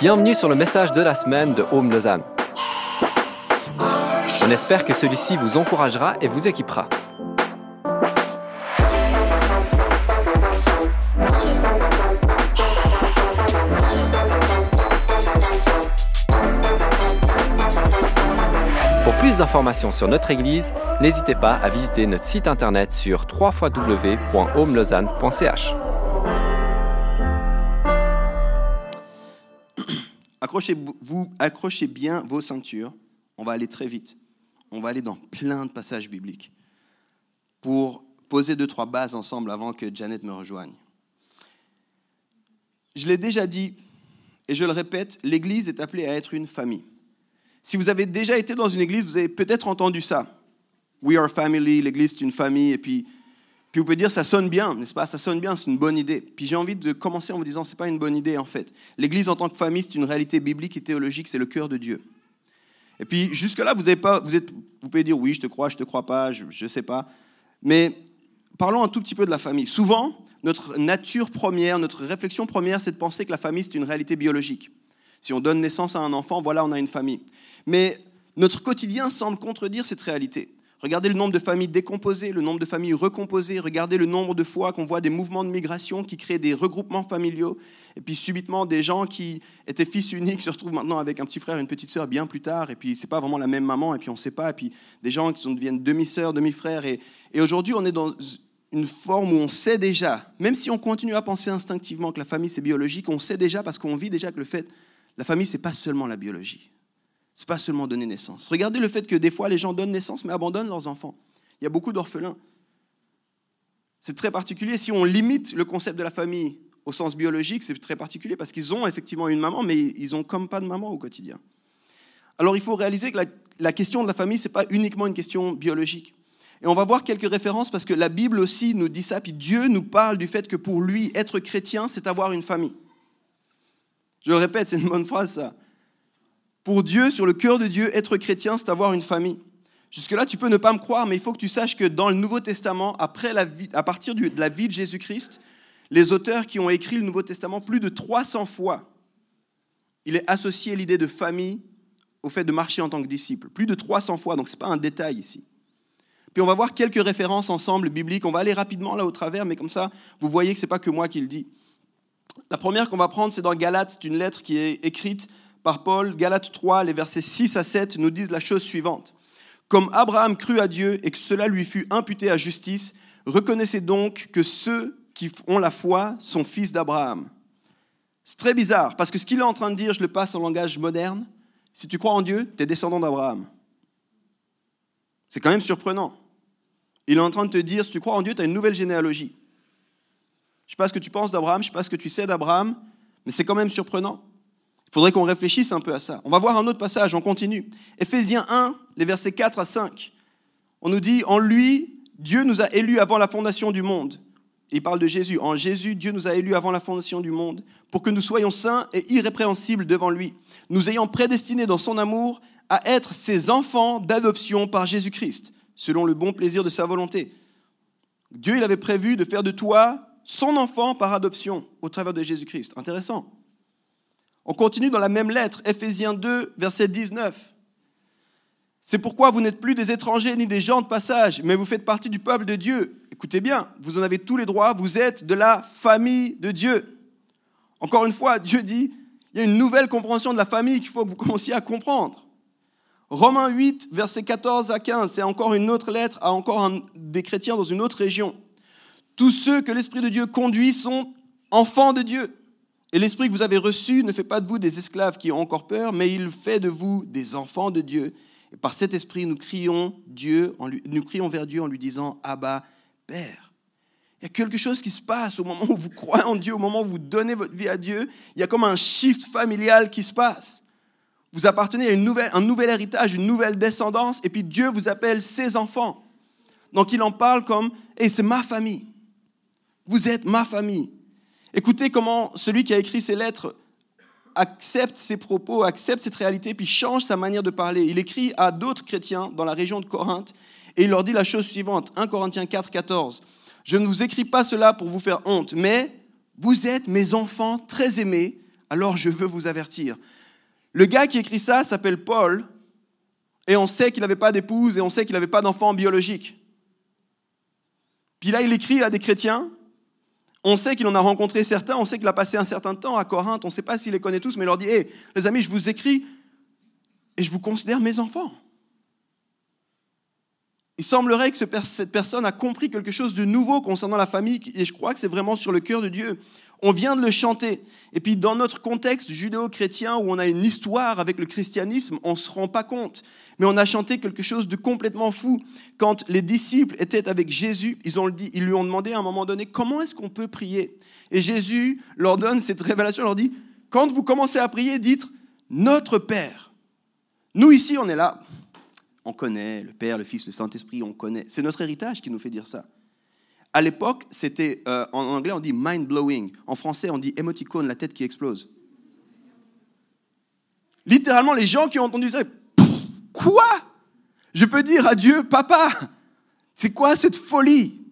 Bienvenue sur le message de la semaine de Home Lausanne. On espère que celui-ci vous encouragera et vous équipera. Pour plus d'informations sur notre Église, n'hésitez pas à visiter notre site internet sur www.homelausanne.ch. Accrochez-vous, accrochez bien vos ceintures. On va aller très vite. On va aller dans plein de passages bibliques pour poser deux, trois bases ensemble avant que Janet me rejoigne. Je l'ai déjà dit et je le répète, l'Église est appelée à être une famille. Si vous avez déjà été dans une église, vous avez peut-être entendu ça. We are family, l'église c'est une famille, et puis, puis vous pouvez dire ça sonne bien, n'est-ce pas? Ça sonne bien, c'est une bonne idée. Puis j'ai envie de commencer en vous disant c'est pas une bonne idée en fait. L'église en tant que famille, c'est une réalité biblique et théologique, c'est le cœur de Dieu. Et puis jusque-là, vous, avez pas, vous, êtes, vous pouvez dire oui, je te crois, je te crois pas, je ne sais pas. Mais parlons un tout petit peu de la famille. Souvent, notre nature première, notre réflexion première, c'est de penser que la famille, c'est une réalité biologique. Si on donne naissance à un enfant, voilà, on a une famille. Mais notre quotidien semble contredire cette réalité. Regardez le nombre de familles décomposées, le nombre de familles recomposées, regardez le nombre de fois qu'on voit des mouvements de migration qui créent des regroupements familiaux, et puis subitement des gens qui étaient fils uniques se retrouvent maintenant avec un petit frère et une petite sœur bien plus tard, et puis c'est pas vraiment la même maman, et puis on sait pas, et puis des gens qui deviennent demi-sœurs, demi-frères, et, et aujourd'hui on est dans une forme où on sait déjà, même si on continue à penser instinctivement que la famille c'est biologique, on sait déjà parce qu'on vit déjà que le fait, la famille c'est pas seulement la biologie. C'est pas seulement donner naissance. Regardez le fait que des fois les gens donnent naissance mais abandonnent leurs enfants. Il y a beaucoup d'orphelins. C'est très particulier. Si on limite le concept de la famille au sens biologique, c'est très particulier parce qu'ils ont effectivement une maman, mais ils ont comme pas de maman au quotidien. Alors il faut réaliser que la, la question de la famille, ce n'est pas uniquement une question biologique. Et on va voir quelques références parce que la Bible aussi nous dit ça, puis Dieu nous parle du fait que pour lui, être chrétien, c'est avoir une famille. Je le répète, c'est une bonne phrase ça. Pour Dieu, sur le cœur de Dieu, être chrétien, c'est avoir une famille. Jusque-là, tu peux ne pas me croire, mais il faut que tu saches que dans le Nouveau Testament, après la vie, à partir de la vie de Jésus-Christ, les auteurs qui ont écrit le Nouveau Testament, plus de 300 fois, il est associé l'idée de famille au fait de marcher en tant que disciple. Plus de 300 fois, donc ce n'est pas un détail ici. Puis on va voir quelques références ensemble bibliques. On va aller rapidement là au travers, mais comme ça, vous voyez que ce n'est pas que moi qui le dis. La première qu'on va prendre, c'est dans Galates, c'est une lettre qui est écrite par Paul, Galates 3, les versets 6 à 7 nous disent la chose suivante. Comme Abraham crut à Dieu et que cela lui fut imputé à justice, reconnaissez donc que ceux qui ont la foi sont fils d'Abraham. C'est très bizarre, parce que ce qu'il est en train de dire, je le passe en langage moderne, si tu crois en Dieu, tu es descendant d'Abraham. C'est quand même surprenant. Il est en train de te dire, si tu crois en Dieu, tu as une nouvelle généalogie. Je ne sais pas ce que tu penses d'Abraham, je ne sais pas ce que tu sais d'Abraham, mais c'est quand même surprenant. Il faudrait qu'on réfléchisse un peu à ça. On va voir un autre passage, on continue. Éphésiens 1, les versets 4 à 5. On nous dit, en lui, Dieu nous a élus avant la fondation du monde. il parle de Jésus. En Jésus, Dieu nous a élus avant la fondation du monde pour que nous soyons saints et irrépréhensibles devant lui, nous ayant prédestinés dans son amour à être ses enfants d'adoption par Jésus-Christ, selon le bon plaisir de sa volonté. Dieu, il avait prévu de faire de toi son enfant par adoption au travers de Jésus-Christ. Intéressant. On continue dans la même lettre, Ephésiens 2, verset 19. C'est pourquoi vous n'êtes plus des étrangers ni des gens de passage, mais vous faites partie du peuple de Dieu. Écoutez bien, vous en avez tous les droits, vous êtes de la famille de Dieu. Encore une fois, Dieu dit, il y a une nouvelle compréhension de la famille qu'il faut que vous commenciez à comprendre. Romains 8, verset 14 à 15, c'est encore une autre lettre à encore des chrétiens dans une autre région. Tous ceux que l'Esprit de Dieu conduit sont enfants de Dieu. Et l'esprit que vous avez reçu ne fait pas de vous des esclaves qui ont encore peur, mais il fait de vous des enfants de Dieu. Et par cet esprit, nous crions, Dieu, nous crions vers Dieu en lui disant Abba, Père. Il y a quelque chose qui se passe au moment où vous croyez en Dieu, au moment où vous donnez votre vie à Dieu. Il y a comme un shift familial qui se passe. Vous appartenez à une nouvelle, un nouvel héritage, une nouvelle descendance, et puis Dieu vous appelle ses enfants. Donc il en parle comme, et c'est ma famille. Vous êtes ma famille. Écoutez comment celui qui a écrit ces lettres accepte ses propos, accepte cette réalité, puis change sa manière de parler. Il écrit à d'autres chrétiens dans la région de Corinthe, et il leur dit la chose suivante, 1 Corinthiens 4, 14. Je ne vous écris pas cela pour vous faire honte, mais vous êtes mes enfants très aimés, Alors je veux vous avertir. Le gars qui écrit ça s'appelle Paul, et on sait qu'il n'avait pas d'épouse, et on sait qu'il n'avait pas d'enfant biologique. Puis là, il écrit à des chrétiens, on sait qu'il en a rencontré certains, on sait qu'il a passé un certain temps à Corinthe, on ne sait pas s'il les connaît tous, mais il leur dit, hé, les amis, je vous écris, et je vous considère mes enfants. Il semblerait que cette personne a compris quelque chose de nouveau concernant la famille, et je crois que c'est vraiment sur le cœur de Dieu. On vient de le chanter. Et puis dans notre contexte judéo-chrétien où on a une histoire avec le christianisme, on ne se rend pas compte. Mais on a chanté quelque chose de complètement fou. Quand les disciples étaient avec Jésus, ils, lui ont demandé à un moment donné, comment est-ce qu'on peut prier? Et Jésus leur donne cette révélation, leur dit, quand vous commencez à prier, dites, notre Père. Nous ici, on est là, on connaît le Père, le Fils, le Saint-Esprit, on connaît. C'est notre héritage qui nous fait dire ça. À l'époque, c'était euh, en anglais on dit mind blowing, en français on dit émoticône, la tête qui explose. Littéralement, les gens qui ont entendu ça, quoi? Je peux dire à Dieu, papa, c'est quoi cette folie?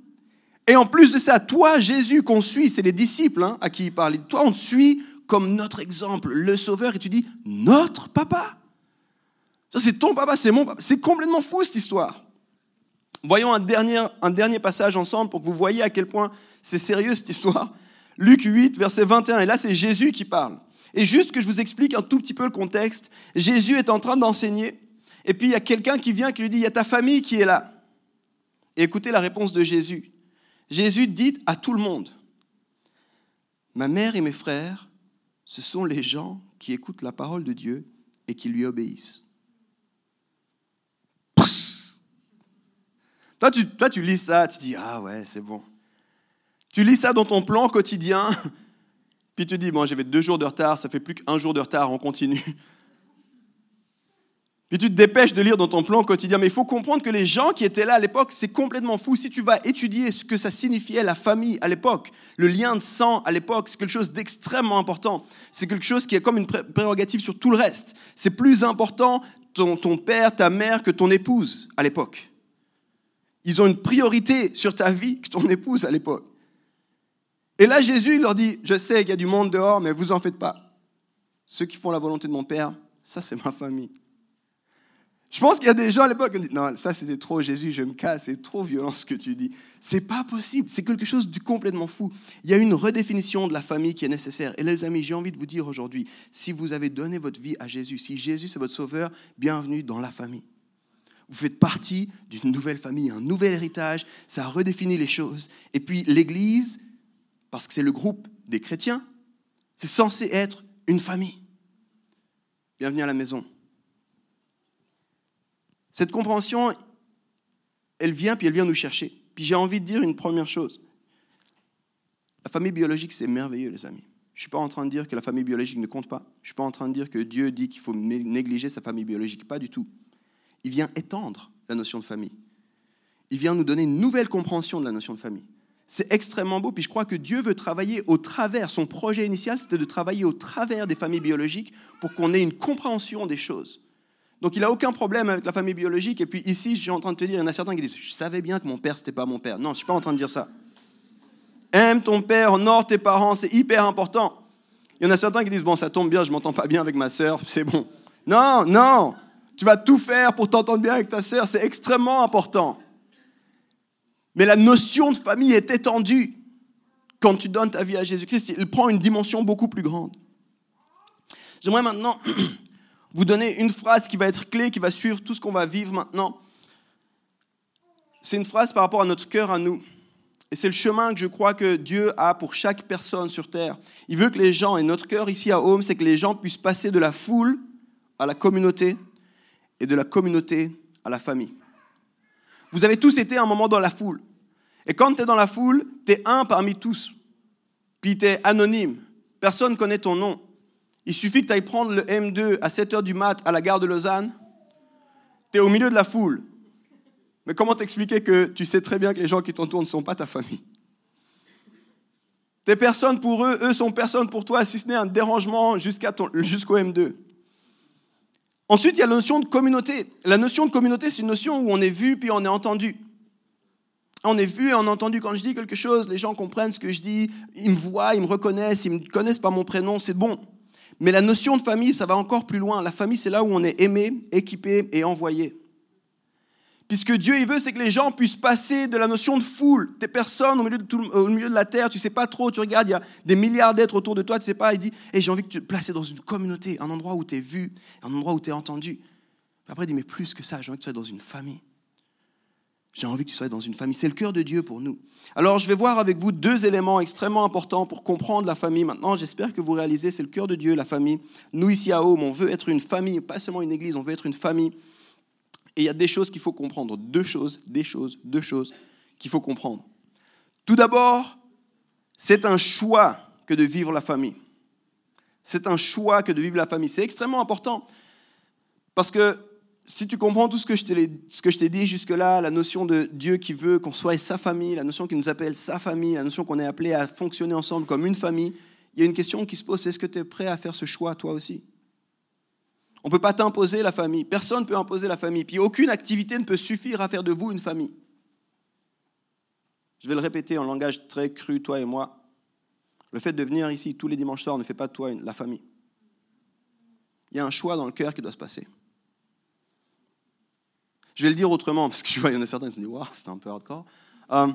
Et en plus de ça, toi, Jésus, qu'on suit, c'est les disciples hein, à qui il parle. Toi, on te suit comme notre exemple, le Sauveur, et tu dis notre papa. Ça, c'est ton papa, c'est mon papa. C'est complètement fou cette histoire. Voyons un dernier, un dernier passage ensemble pour que vous voyez à quel point c'est sérieux cette histoire. Luc 8, verset 21. Et là, c'est Jésus qui parle. Et juste que je vous explique un tout petit peu le contexte. Jésus est en train d'enseigner. Et puis il y a quelqu'un qui vient qui lui dit, il y a ta famille qui est là. Et écoutez la réponse de Jésus. Jésus dit à tout le monde, ma mère et mes frères, ce sont les gens qui écoutent la parole de Dieu et qui lui obéissent. Toi tu, toi, tu lis ça, tu dis, ah ouais, c'est bon. Tu lis ça dans ton plan quotidien, puis tu dis, bon, j'avais deux jours de retard, ça fait plus qu'un jour de retard, on continue. Puis tu te dépêches de lire dans ton plan quotidien. Mais il faut comprendre que les gens qui étaient là à l'époque, c'est complètement fou. Si tu vas étudier ce que ça signifiait la famille à l'époque, le lien de sang à l'époque, c'est quelque chose d'extrêmement important. C'est quelque chose qui est comme une prérogative sur tout le reste. C'est plus important ton, ton père, ta mère que ton épouse à l'époque. Ils ont une priorité sur ta vie que ton épouse à l'époque. Et là, Jésus il leur dit, je sais qu'il y a du monde dehors, mais vous en faites pas. Ceux qui font la volonté de mon Père, ça c'est ma famille. Je pense qu'il y a des gens à l'époque qui disent, non, ça c'était trop Jésus, je me casse, c'est trop violent ce que tu dis. C'est pas possible, c'est quelque chose de complètement fou. Il y a une redéfinition de la famille qui est nécessaire. Et les amis, j'ai envie de vous dire aujourd'hui, si vous avez donné votre vie à Jésus, si Jésus est votre sauveur, bienvenue dans la famille. Vous faites partie d'une nouvelle famille, un nouvel héritage, ça redéfinit les choses. Et puis l'Église, parce que c'est le groupe des chrétiens, c'est censé être une famille. Bienvenue à la maison. Cette compréhension, elle vient, puis elle vient nous chercher. Puis j'ai envie de dire une première chose. La famille biologique, c'est merveilleux, les amis. Je ne suis pas en train de dire que la famille biologique ne compte pas. Je ne suis pas en train de dire que Dieu dit qu'il faut négliger sa famille biologique. Pas du tout. Il vient étendre la notion de famille. Il vient nous donner une nouvelle compréhension de la notion de famille. C'est extrêmement beau, puis je crois que Dieu veut travailler au travers. Son projet initial, c'était de travailler au travers des familles biologiques pour qu'on ait une compréhension des choses. Donc il n'a aucun problème avec la famille biologique. Et puis ici, je suis en train de te dire, il y en a certains qui disent, je savais bien que mon père, ce n'était pas mon père. Non, je ne suis pas en train de dire ça. Aime ton père, honore tes parents, c'est hyper important. Il y en a certains qui disent, bon, ça tombe bien, je m'entends pas bien avec ma sœur, c'est bon. Non, non, tu vas tout faire pour t'entendre bien avec ta sœur, c'est extrêmement important. Mais la notion de famille est étendue quand tu donnes ta vie à Jésus-Christ. Il prend une dimension beaucoup plus grande. J'aimerais maintenant vous donner une phrase qui va être clé, qui va suivre tout ce qu'on va vivre maintenant. C'est une phrase par rapport à notre cœur à nous. Et c'est le chemin que je crois que Dieu a pour chaque personne sur terre. Il veut que les gens, et notre cœur ici à Home, c'est que les gens puissent passer de la foule à la communauté et de la communauté à la famille. Vous avez tous été un moment dans la foule. Et quand tu es dans la foule, tu es un parmi tous. Puis tu es anonyme. Personne ne connaît ton nom. Il suffit que tu ailles prendre le M2 à 7 h du mat à la gare de Lausanne. Tu es au milieu de la foule. Mais comment t'expliquer que tu sais très bien que les gens qui t'entourent ne sont pas ta famille? Tu es personne pour eux, eux sont personne pour toi, si ce n'est un dérangement jusqu'au M2. Ensuite, il y a la notion de communauté. La notion de communauté, c'est une notion où on est vu puis on est entendu. On est vu et on est entendu quand je dis quelque chose, les gens comprennent ce que je dis, ils me voient, ils me reconnaissent, ils me connaissent par mon prénom, c'est bon. Mais la notion de famille, ça va encore plus loin. La famille, c'est là où on est aimé, équipé et envoyé. Puisque Dieu, il veut, c'est que les gens puissent passer de la notion de foule, des personnes au milieu de, au milieu de la terre, tu sais pas trop, tu regardes, il y a des milliards d'êtres autour de toi, tu sais pas, il dit, et j'ai envie que tu te places dans une communauté, un endroit où tu es vu, un endroit où tu es entendu. Après, il dit, mais plus que ça, j'ai envie que tu sois dans une famille. J'ai envie que tu sois dans une famille. C'est le cœur de Dieu pour nous. Alors, je vais voir avec vous deux éléments extrêmement importants pour comprendre la famille. Maintenant, j'espère que vous réalisez, c'est le cœur de Dieu, la famille. Nous, ici à Home, on veut être une famille, pas seulement une église, on veut être une famille. Et il y a des choses qu'il faut comprendre. Deux choses, des choses, deux choses qu'il faut comprendre. Tout d'abord, c'est un choix que de vivre la famille. C'est un choix que de vivre la famille. C'est extrêmement important. Parce que si tu comprends tout ce que je t'ai dit jusque-là, la notion de Dieu qui veut qu'on soit sa famille, la notion qui nous appelle sa famille, la notion qu'on est appelé à fonctionner ensemble comme une famille, il y a une question qui se pose, est-ce que tu es prêt à faire ce choix toi aussi? On ne peut pas t'imposer la famille, personne ne peut imposer la famille, puis aucune activité ne peut suffire à faire de vous une famille. Je vais le répéter en langage très cru, toi et moi. Le fait de venir ici tous les dimanches soirs ne fait pas de toi la famille. Il y a un choix dans le cœur qui doit se passer. Je vais le dire autrement, parce que je vois, il y en a certains qui se disent, waouh, c'est un peu hardcore. Euh,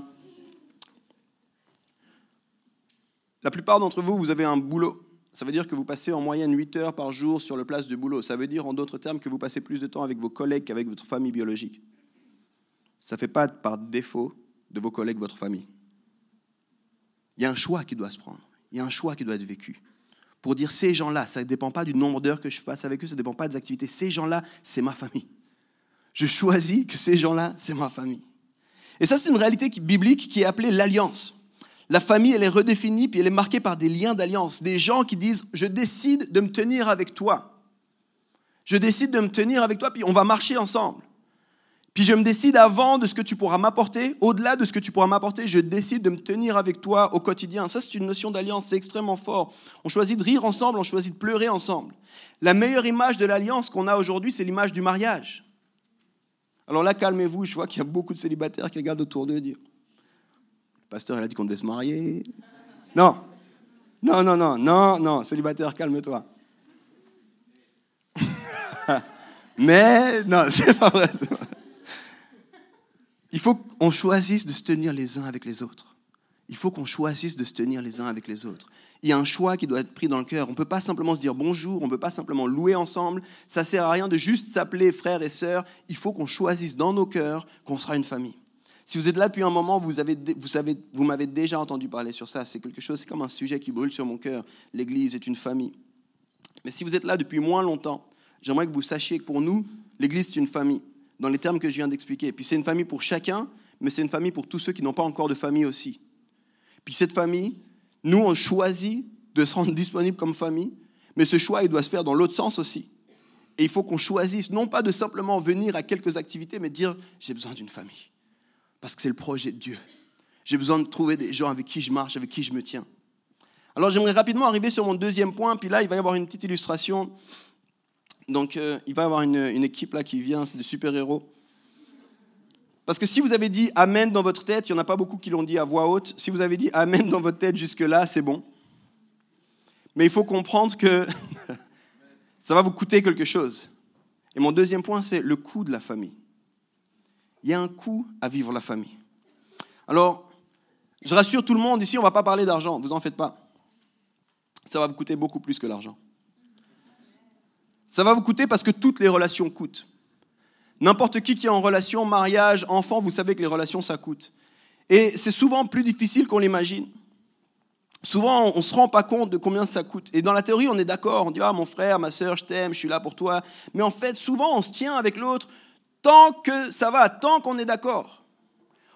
la plupart d'entre vous, vous avez un boulot. Ça veut dire que vous passez en moyenne 8 heures par jour sur le place de boulot. Ça veut dire, en d'autres termes, que vous passez plus de temps avec vos collègues qu'avec votre famille biologique. Ça ne fait pas par défaut de vos collègues votre famille. Il y a un choix qui doit se prendre. Il y a un choix qui doit être vécu. Pour dire ces gens-là, ça ne dépend pas du nombre d'heures que je passe avec eux, ça ne dépend pas des activités. Ces gens-là, c'est ma famille je choisis que ces gens-là, c'est ma famille. Et ça, c'est une réalité biblique qui est appelée l'alliance. La famille, elle est redéfinie, puis elle est marquée par des liens d'alliance. Des gens qui disent, je décide de me tenir avec toi. Je décide de me tenir avec toi, puis on va marcher ensemble. Puis je me décide avant de ce que tu pourras m'apporter, au-delà de ce que tu pourras m'apporter, je décide de me tenir avec toi au quotidien. Ça, c'est une notion d'alliance, c'est extrêmement fort. On choisit de rire ensemble, on choisit de pleurer ensemble. La meilleure image de l'alliance qu'on a aujourd'hui, c'est l'image du mariage. Alors là, calmez-vous, je vois qu'il y a beaucoup de célibataires qui regardent autour d'eux dire pasteur, il a dit qu'on devait se marier. Non, non, non, non, non, non, célibataire, calme-toi. Mais, non, c'est pas vrai. Il faut qu'on choisisse de se tenir les uns avec les autres. Il faut qu'on choisisse de se tenir les uns avec les autres il y a un choix qui doit être pris dans le cœur. On ne peut pas simplement se dire bonjour, on ne peut pas simplement louer ensemble. Ça ne sert à rien de juste s'appeler frères et sœurs. Il faut qu'on choisisse dans nos cœurs qu'on sera une famille. Si vous êtes là depuis un moment, vous, avez, vous, vous m'avez déjà entendu parler sur ça. C'est quelque chose, c'est comme un sujet qui brûle sur mon cœur. L'Église est une famille. Mais si vous êtes là depuis moins longtemps, j'aimerais que vous sachiez que pour nous, l'Église est une famille, dans les termes que je viens d'expliquer. Puis c'est une famille pour chacun, mais c'est une famille pour tous ceux qui n'ont pas encore de famille aussi. Puis cette famille, nous, on choisit de se rendre disponible comme famille, mais ce choix, il doit se faire dans l'autre sens aussi. Et il faut qu'on choisisse, non pas de simplement venir à quelques activités, mais dire, j'ai besoin d'une famille. Parce que c'est le projet de Dieu. J'ai besoin de trouver des gens avec qui je marche, avec qui je me tiens. Alors j'aimerais rapidement arriver sur mon deuxième point, puis là, il va y avoir une petite illustration. Donc euh, il va y avoir une, une équipe là qui vient, c'est des super-héros. Parce que si vous avez dit Amen dans votre tête, il n'y en a pas beaucoup qui l'ont dit à voix haute. Si vous avez dit Amen dans votre tête jusque-là, c'est bon. Mais il faut comprendre que ça va vous coûter quelque chose. Et mon deuxième point, c'est le coût de la famille. Il y a un coût à vivre la famille. Alors, je rassure tout le monde, ici, on ne va pas parler d'argent, vous en faites pas. Ça va vous coûter beaucoup plus que l'argent. Ça va vous coûter parce que toutes les relations coûtent. N'importe qui qui est en relation, mariage, enfant, vous savez que les relations, ça coûte. Et c'est souvent plus difficile qu'on l'imagine. Souvent, on ne se rend pas compte de combien ça coûte. Et dans la théorie, on est d'accord. On dit, ah, mon frère, ma soeur, je t'aime, je suis là pour toi. Mais en fait, souvent, on se tient avec l'autre tant que ça va, tant qu'on est d'accord.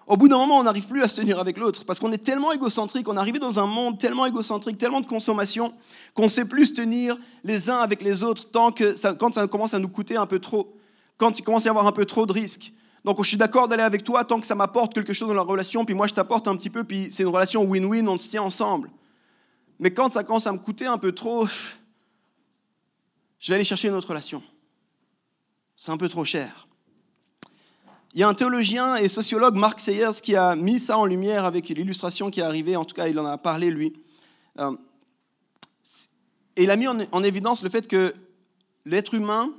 Au bout d'un moment, on n'arrive plus à se tenir avec l'autre parce qu'on est tellement égocentrique, on est arrivé dans un monde tellement égocentrique, tellement de consommation, qu'on ne sait plus se tenir les uns avec les autres tant que quand ça commence à nous coûter un peu trop quand il commence à y avoir un peu trop de risques. Donc je suis d'accord d'aller avec toi tant que ça m'apporte quelque chose dans la relation, puis moi je t'apporte un petit peu, puis c'est une relation win-win, on se tient ensemble. Mais quand ça commence à me coûter un peu trop, je vais aller chercher une autre relation. C'est un peu trop cher. Il y a un théologien et sociologue, Mark Sayers, qui a mis ça en lumière avec l'illustration qui est arrivée, en tout cas il en a parlé lui. Euh, Et il a mis en évidence le fait que l'être humain,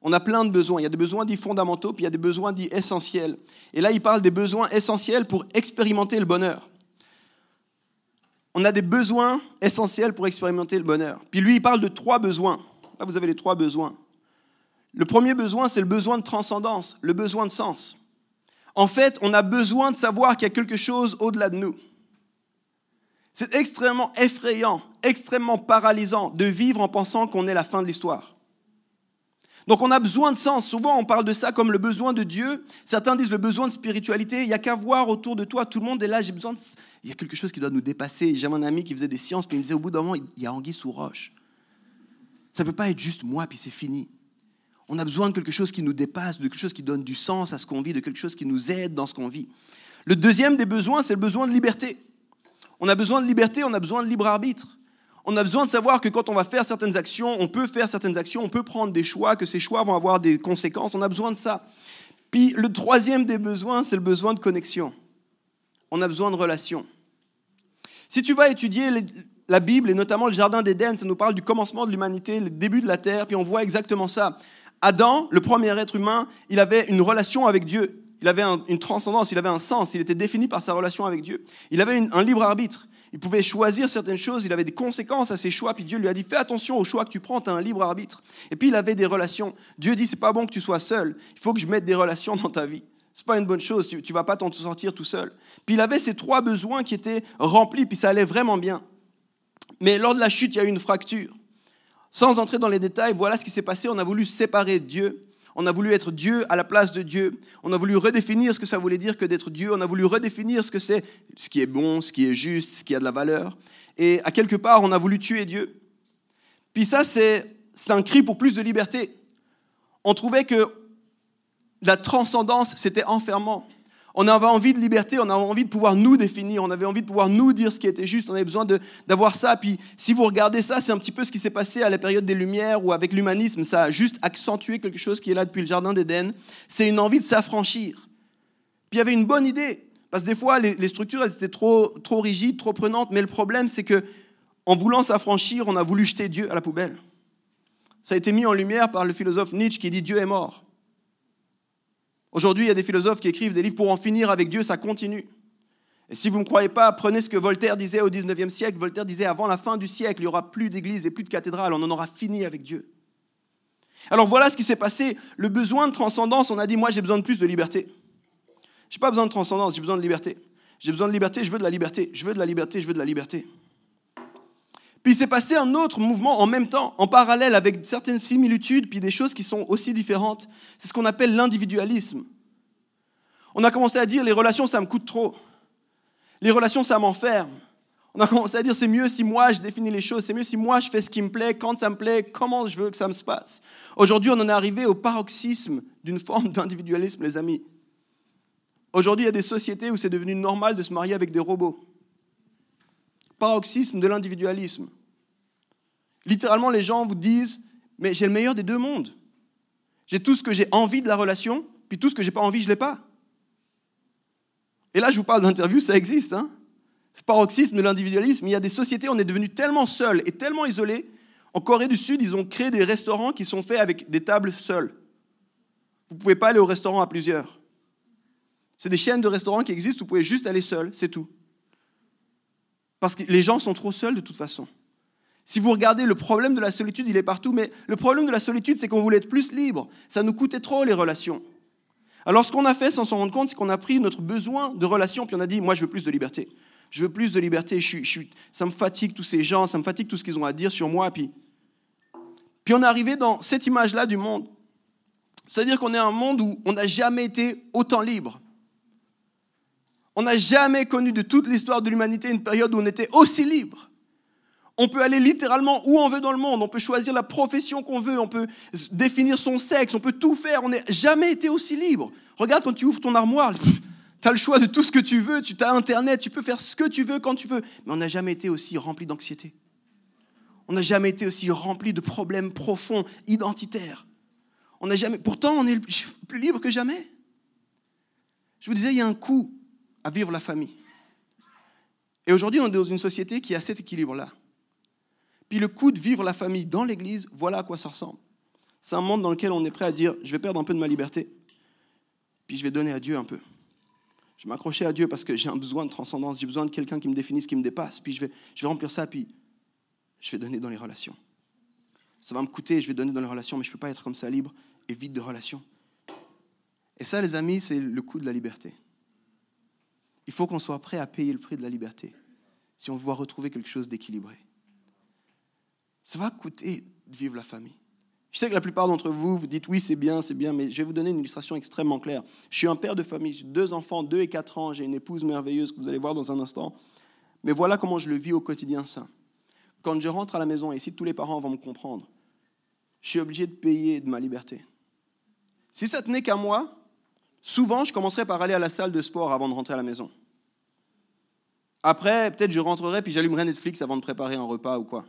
on a plein de besoins. Il y a des besoins dits fondamentaux, puis il y a des besoins dits essentiels. Et là, il parle des besoins essentiels pour expérimenter le bonheur. On a des besoins essentiels pour expérimenter le bonheur. Puis lui, il parle de trois besoins. Là, vous avez les trois besoins. Le premier besoin, c'est le besoin de transcendance, le besoin de sens. En fait, on a besoin de savoir qu'il y a quelque chose au-delà de nous. C'est extrêmement effrayant, extrêmement paralysant de vivre en pensant qu'on est la fin de l'histoire. Donc on a besoin de sens. Souvent on parle de ça comme le besoin de Dieu. Certains disent le besoin de spiritualité. Il n'y a qu'à voir autour de toi. Tout le monde est là. J'ai besoin de... Il y a quelque chose qui doit nous dépasser. J'ai un ami qui faisait des sciences, puis il me disait au bout d'un moment, il y a anguille sous roche. Ça ne peut pas être juste moi, puis c'est fini. On a besoin de quelque chose qui nous dépasse, de quelque chose qui donne du sens à ce qu'on vit, de quelque chose qui nous aide dans ce qu'on vit. Le deuxième des besoins, c'est le besoin de liberté. On a besoin de liberté, on a besoin de libre arbitre. On a besoin de savoir que quand on va faire certaines actions, on peut faire certaines actions, on peut prendre des choix, que ces choix vont avoir des conséquences. On a besoin de ça. Puis le troisième des besoins, c'est le besoin de connexion. On a besoin de relations. Si tu vas étudier la Bible et notamment le Jardin d'Éden, ça nous parle du commencement de l'humanité, le début de la terre, puis on voit exactement ça. Adam, le premier être humain, il avait une relation avec Dieu. Il avait une transcendance, il avait un sens, il était défini par sa relation avec Dieu. Il avait un libre arbitre. Il pouvait choisir certaines choses, il avait des conséquences à ses choix, puis Dieu lui a dit fais attention aux choix que tu prends, tu as un libre arbitre. Et puis il avait des relations. Dieu dit c'est pas bon que tu sois seul, il faut que je mette des relations dans ta vie. C'est pas une bonne chose, tu, ne vas pas t'en sortir tout seul. Puis il avait ces trois besoins qui étaient remplis, puis ça allait vraiment bien. Mais lors de la chute, il y a eu une fracture. Sans entrer dans les détails, voilà ce qui s'est passé. On a voulu séparer Dieu on a voulu être Dieu à la place de Dieu. On a voulu redéfinir ce que ça voulait dire que d'être Dieu. On a voulu redéfinir ce que c'est, ce qui est bon, ce qui est juste, ce qui a de la valeur. Et à quelque part, on a voulu tuer Dieu. Puis ça, c'est un cri pour plus de liberté. On trouvait que la transcendance, c'était enfermant. On avait envie de liberté, on avait envie de pouvoir nous définir, on avait envie de pouvoir nous dire ce qui était juste, on avait besoin d'avoir ça. Puis si vous regardez ça, c'est un petit peu ce qui s'est passé à la période des Lumières ou avec l'humanisme, ça a juste accentué quelque chose qui est là depuis le Jardin d'Éden. C'est une envie de s'affranchir. Puis il y avait une bonne idée, parce que des fois les, structures elles étaient trop, trop rigides, trop prenantes, mais le problème c'est que en voulant s'affranchir, on a voulu jeter Dieu à la poubelle. Ça a été mis en lumière par le philosophe Nietzsche qui dit Dieu est mort. Aujourd'hui, il y a des philosophes qui écrivent des livres pour en finir avec Dieu, ça continue. Et si vous ne me croyez pas, prenez ce que Voltaire disait au 19e siècle. Voltaire disait avant la fin du siècle, il n'y aura plus d'église et plus de cathédrale, on en aura fini avec Dieu. Alors voilà ce qui s'est passé. Le besoin de transcendance, on a dit, moi j'ai besoin de plus de liberté. Je n'ai pas besoin de transcendance, j'ai besoin de liberté. J'ai besoin de liberté, je veux de la liberté, je veux de la liberté, je veux de la liberté. Puis il s'est passé un autre mouvement en même temps, en parallèle, avec certaines similitudes, puis des choses qui sont aussi différentes. C'est ce qu'on appelle l'individualisme. On a commencé à dire les relations, ça me coûte trop. Les relations, ça m'enferme. On a commencé à dire c'est mieux si moi je définis les choses, c'est mieux si moi je fais ce qui me plaît, quand ça me plaît, comment je veux que ça me se passe. Aujourd'hui, on en est arrivé au paroxysme d'une forme d'individualisme, les amis. Aujourd'hui, il y a des sociétés où c'est devenu normal de se marier avec des robots paroxysme de l'individualisme. Littéralement, les gens vous disent, mais j'ai le meilleur des deux mondes. J'ai tout ce que j'ai envie de la relation, puis tout ce que j'ai pas envie, je l'ai pas. Et là, je vous parle d'interview, ça existe. Hein paroxysme de l'individualisme. Il y a des sociétés, on est devenu tellement seuls et tellement isolés. En Corée du Sud, ils ont créé des restaurants qui sont faits avec des tables seules. Vous ne pouvez pas aller au restaurant à plusieurs. C'est des chaînes de restaurants qui existent, vous pouvez juste aller seul, c'est tout. Parce que les gens sont trop seuls de toute façon. Si vous regardez, le problème de la solitude, il est partout, mais le problème de la solitude, c'est qu'on voulait être plus libre. Ça nous coûtait trop les relations. Alors ce qu'on a fait sans s'en rendre compte, c'est qu'on a pris notre besoin de relations, puis on a dit, moi je veux plus de liberté. Je veux plus de liberté, ça me fatigue tous ces gens, ça me fatigue tout ce qu'ils ont à dire sur moi. Puis, puis on est arrivé dans cette image-là du monde. C'est-à-dire qu'on est un monde où on n'a jamais été autant libre. On n'a jamais connu de toute l'histoire de l'humanité une période où on était aussi libre. On peut aller littéralement où on veut dans le monde, on peut choisir la profession qu'on veut, on peut définir son sexe, on peut tout faire, on n'a jamais été aussi libre. Regarde quand tu ouvres ton armoire, tu as le choix de tout ce que tu veux, tu as Internet, tu peux faire ce que tu veux quand tu veux, mais on n'a jamais été aussi rempli d'anxiété. On n'a jamais été aussi rempli de problèmes profonds, identitaires. On n'a jamais, pourtant, on est plus libre que jamais. Je vous disais, il y a un coût à vivre la famille. Et aujourd'hui, on est dans une société qui a cet équilibre-là. Puis le coup de vivre la famille dans l'Église, voilà à quoi ça ressemble. C'est un monde dans lequel on est prêt à dire, je vais perdre un peu de ma liberté, puis je vais donner à Dieu un peu. Je m'accrocher à Dieu parce que j'ai un besoin de transcendance, j'ai besoin de quelqu'un qui me définisse, qui me dépasse, puis je vais, je vais remplir ça, puis je vais donner dans les relations. Ça va me coûter, je vais donner dans les relations, mais je ne peux pas être comme ça libre et vide de relations. Et ça, les amis, c'est le coût de la liberté. Il faut qu'on soit prêt à payer le prix de la liberté si on veut retrouver quelque chose d'équilibré. Ça va coûter de vivre la famille. Je sais que la plupart d'entre vous, vous dites oui, c'est bien, c'est bien, mais je vais vous donner une illustration extrêmement claire. Je suis un père de famille, j'ai deux enfants, deux et quatre ans, j'ai une épouse merveilleuse que vous allez voir dans un instant. Mais voilà comment je le vis au quotidien, ça. Quand je rentre à la maison, et ici tous les parents vont me comprendre, je suis obligé de payer de ma liberté. Si ça tenait qu'à moi, souvent je commencerais par aller à la salle de sport avant de rentrer à la maison. Après, peut-être je rentrerai puis j'allumerai Netflix avant de préparer un repas ou quoi.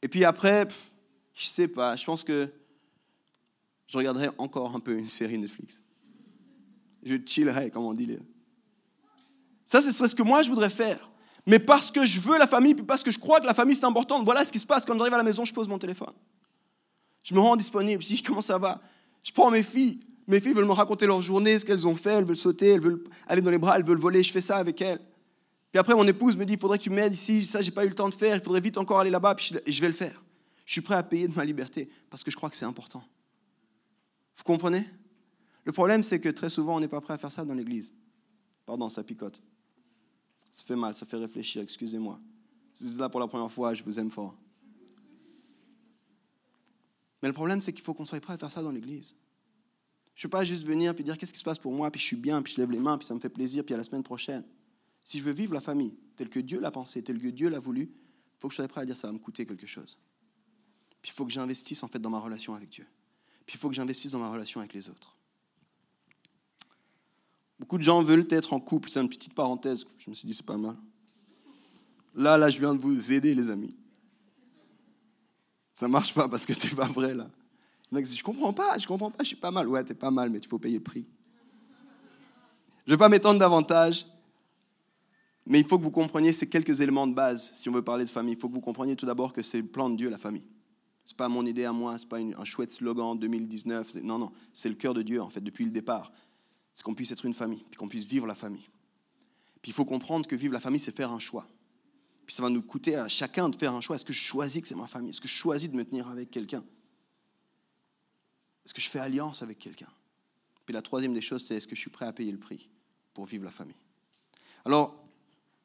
Et puis après, je sais pas, je pense que je regarderai encore un peu une série Netflix. Je chillerai, comme on dit. Ça, ce serait ce que moi je voudrais faire. Mais parce que je veux la famille, puis parce que je crois que la famille c'est important, voilà ce qui se passe. Quand j'arrive à la maison, je pose mon téléphone. Je me rends disponible. Je dis comment ça va? Je prends mes filles. Mes filles veulent me raconter leur journée, ce qu'elles ont fait. Elles veulent sauter, elles veulent aller dans les bras, elles veulent voler. Je fais ça avec elles. Puis après, mon épouse me dit il faudrait que tu m'aides ici. Ça, j'ai pas eu le temps de faire. Il faudrait vite encore aller là-bas. Puis je vais le faire. Je suis prêt à payer de ma liberté parce que je crois que c'est important. Vous comprenez? Le problème, c'est que très souvent, on n'est pas prêt à faire ça dans l'église. Pardon, ça picote. Ça fait mal, ça fait réfléchir, excusez-moi. Si vous êtes là pour la première fois, je vous aime fort. Mais le problème, c'est qu'il faut qu'on soit prêt à faire ça dans l'église. Je ne peux pas juste venir et dire qu'est-ce qui se passe pour moi, puis je suis bien, puis je lève les mains, puis ça me fait plaisir, puis à la semaine prochaine. Si je veux vivre la famille telle que Dieu l'a pensée, telle que Dieu l'a voulu, il faut que je sois prêt à dire ça va me coûter quelque chose. Puis il faut que j'investisse en fait dans ma relation avec Dieu. Puis il faut que j'investisse dans ma relation avec les autres. Beaucoup de gens veulent être en couple. C'est une petite parenthèse. Je me suis dit, c'est pas mal. Là, là, je viens de vous aider, les amis. Ça marche pas parce que n'es pas vrai, là. Je comprends pas, je comprends pas, je suis pas mal. Ouais, tu es pas mal, mais il faut payer le prix. Je ne vais pas m'étendre davantage, mais il faut que vous compreniez ces quelques éléments de base si on veut parler de famille. Il faut que vous compreniez tout d'abord que c'est le plan de Dieu, la famille. Ce n'est pas mon idée à moi, ce n'est pas un chouette slogan 2019. Non, non, c'est le cœur de Dieu, en fait, depuis le départ. C'est qu'on puisse être une famille, puis qu'on puisse vivre la famille. Puis il faut comprendre que vivre la famille, c'est faire un choix. Puis ça va nous coûter à chacun de faire un choix. Est-ce que je choisis que c'est ma famille? Est-ce que je choisis de me tenir avec quelqu'un? Est-ce que je fais alliance avec quelqu'un? Puis la troisième des choses, c'est est-ce que je suis prêt à payer le prix pour vivre la famille? Alors,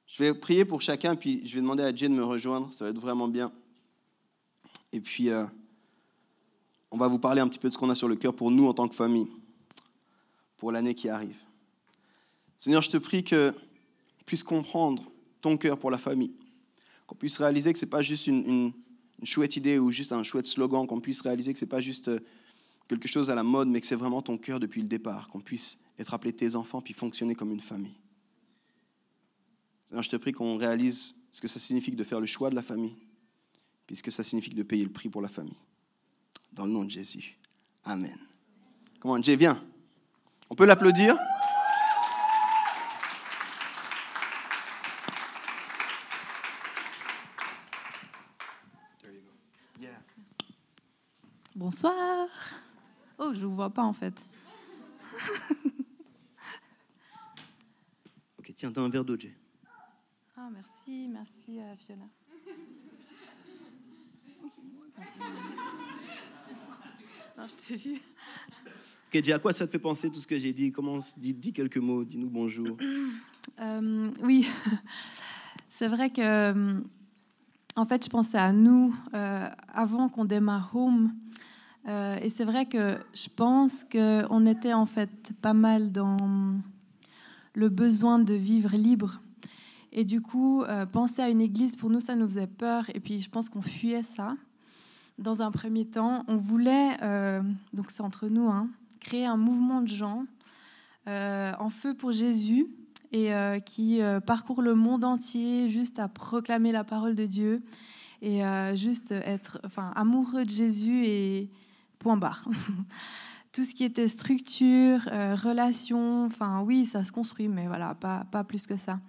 je vais prier pour chacun, puis je vais demander à Jay de me rejoindre. Ça va être vraiment bien. Et puis, euh, on va vous parler un petit peu de ce qu'on a sur le cœur pour nous en tant que famille, pour l'année qui arrive. Seigneur, je te prie que tu puisses comprendre ton cœur pour la famille, qu'on puisse réaliser que ce n'est pas juste une, chouette idée ou juste un chouette slogan, qu'on puisse réaliser que ce n'est pas juste euh, quelque chose à la mode, mais que c'est vraiment ton cœur depuis le départ, qu'on puisse être appelé tes enfants puis fonctionner comme une famille. Seigneur, je te prie qu'on réalise ce que ça signifie de faire le choix de la famille, puisque ça signifie de payer le prix pour la famille. Dans le nom de Jésus. Amen. Comment Jay, viens. On peut l'applaudir? Bonsoir. Oh, je ne vous vois pas en fait. ok, tiens, t'as un verre d'eau, Jay. Ah, merci, merci, euh, Fiona. Non, je t'ai vu. Ok, à quoi ça te fait penser tout ce que j'ai dit? Commence, dis, dis quelques mots, dis-nous bonjour. Euh, oui, c'est vrai que, euh, en fait, je pensais à nous euh, avant qu'on démarre Home. Et c'est vrai que je pense qu'on était en fait pas mal dans le besoin de vivre libre. Et du coup, penser à une église, pour nous, ça nous faisait peur. Et puis, je pense qu'on fuyait ça dans un premier temps, on voulait, euh, donc c'est entre nous, hein, créer un mouvement de gens euh, en feu pour Jésus et euh, qui parcourt le monde entier juste à proclamer la parole de Dieu et juste être enfin, amoureux de Jésus et point barre. Tout ce qui était structure, relation, enfin oui, ça se construit, mais voilà, pas, pas plus que ça.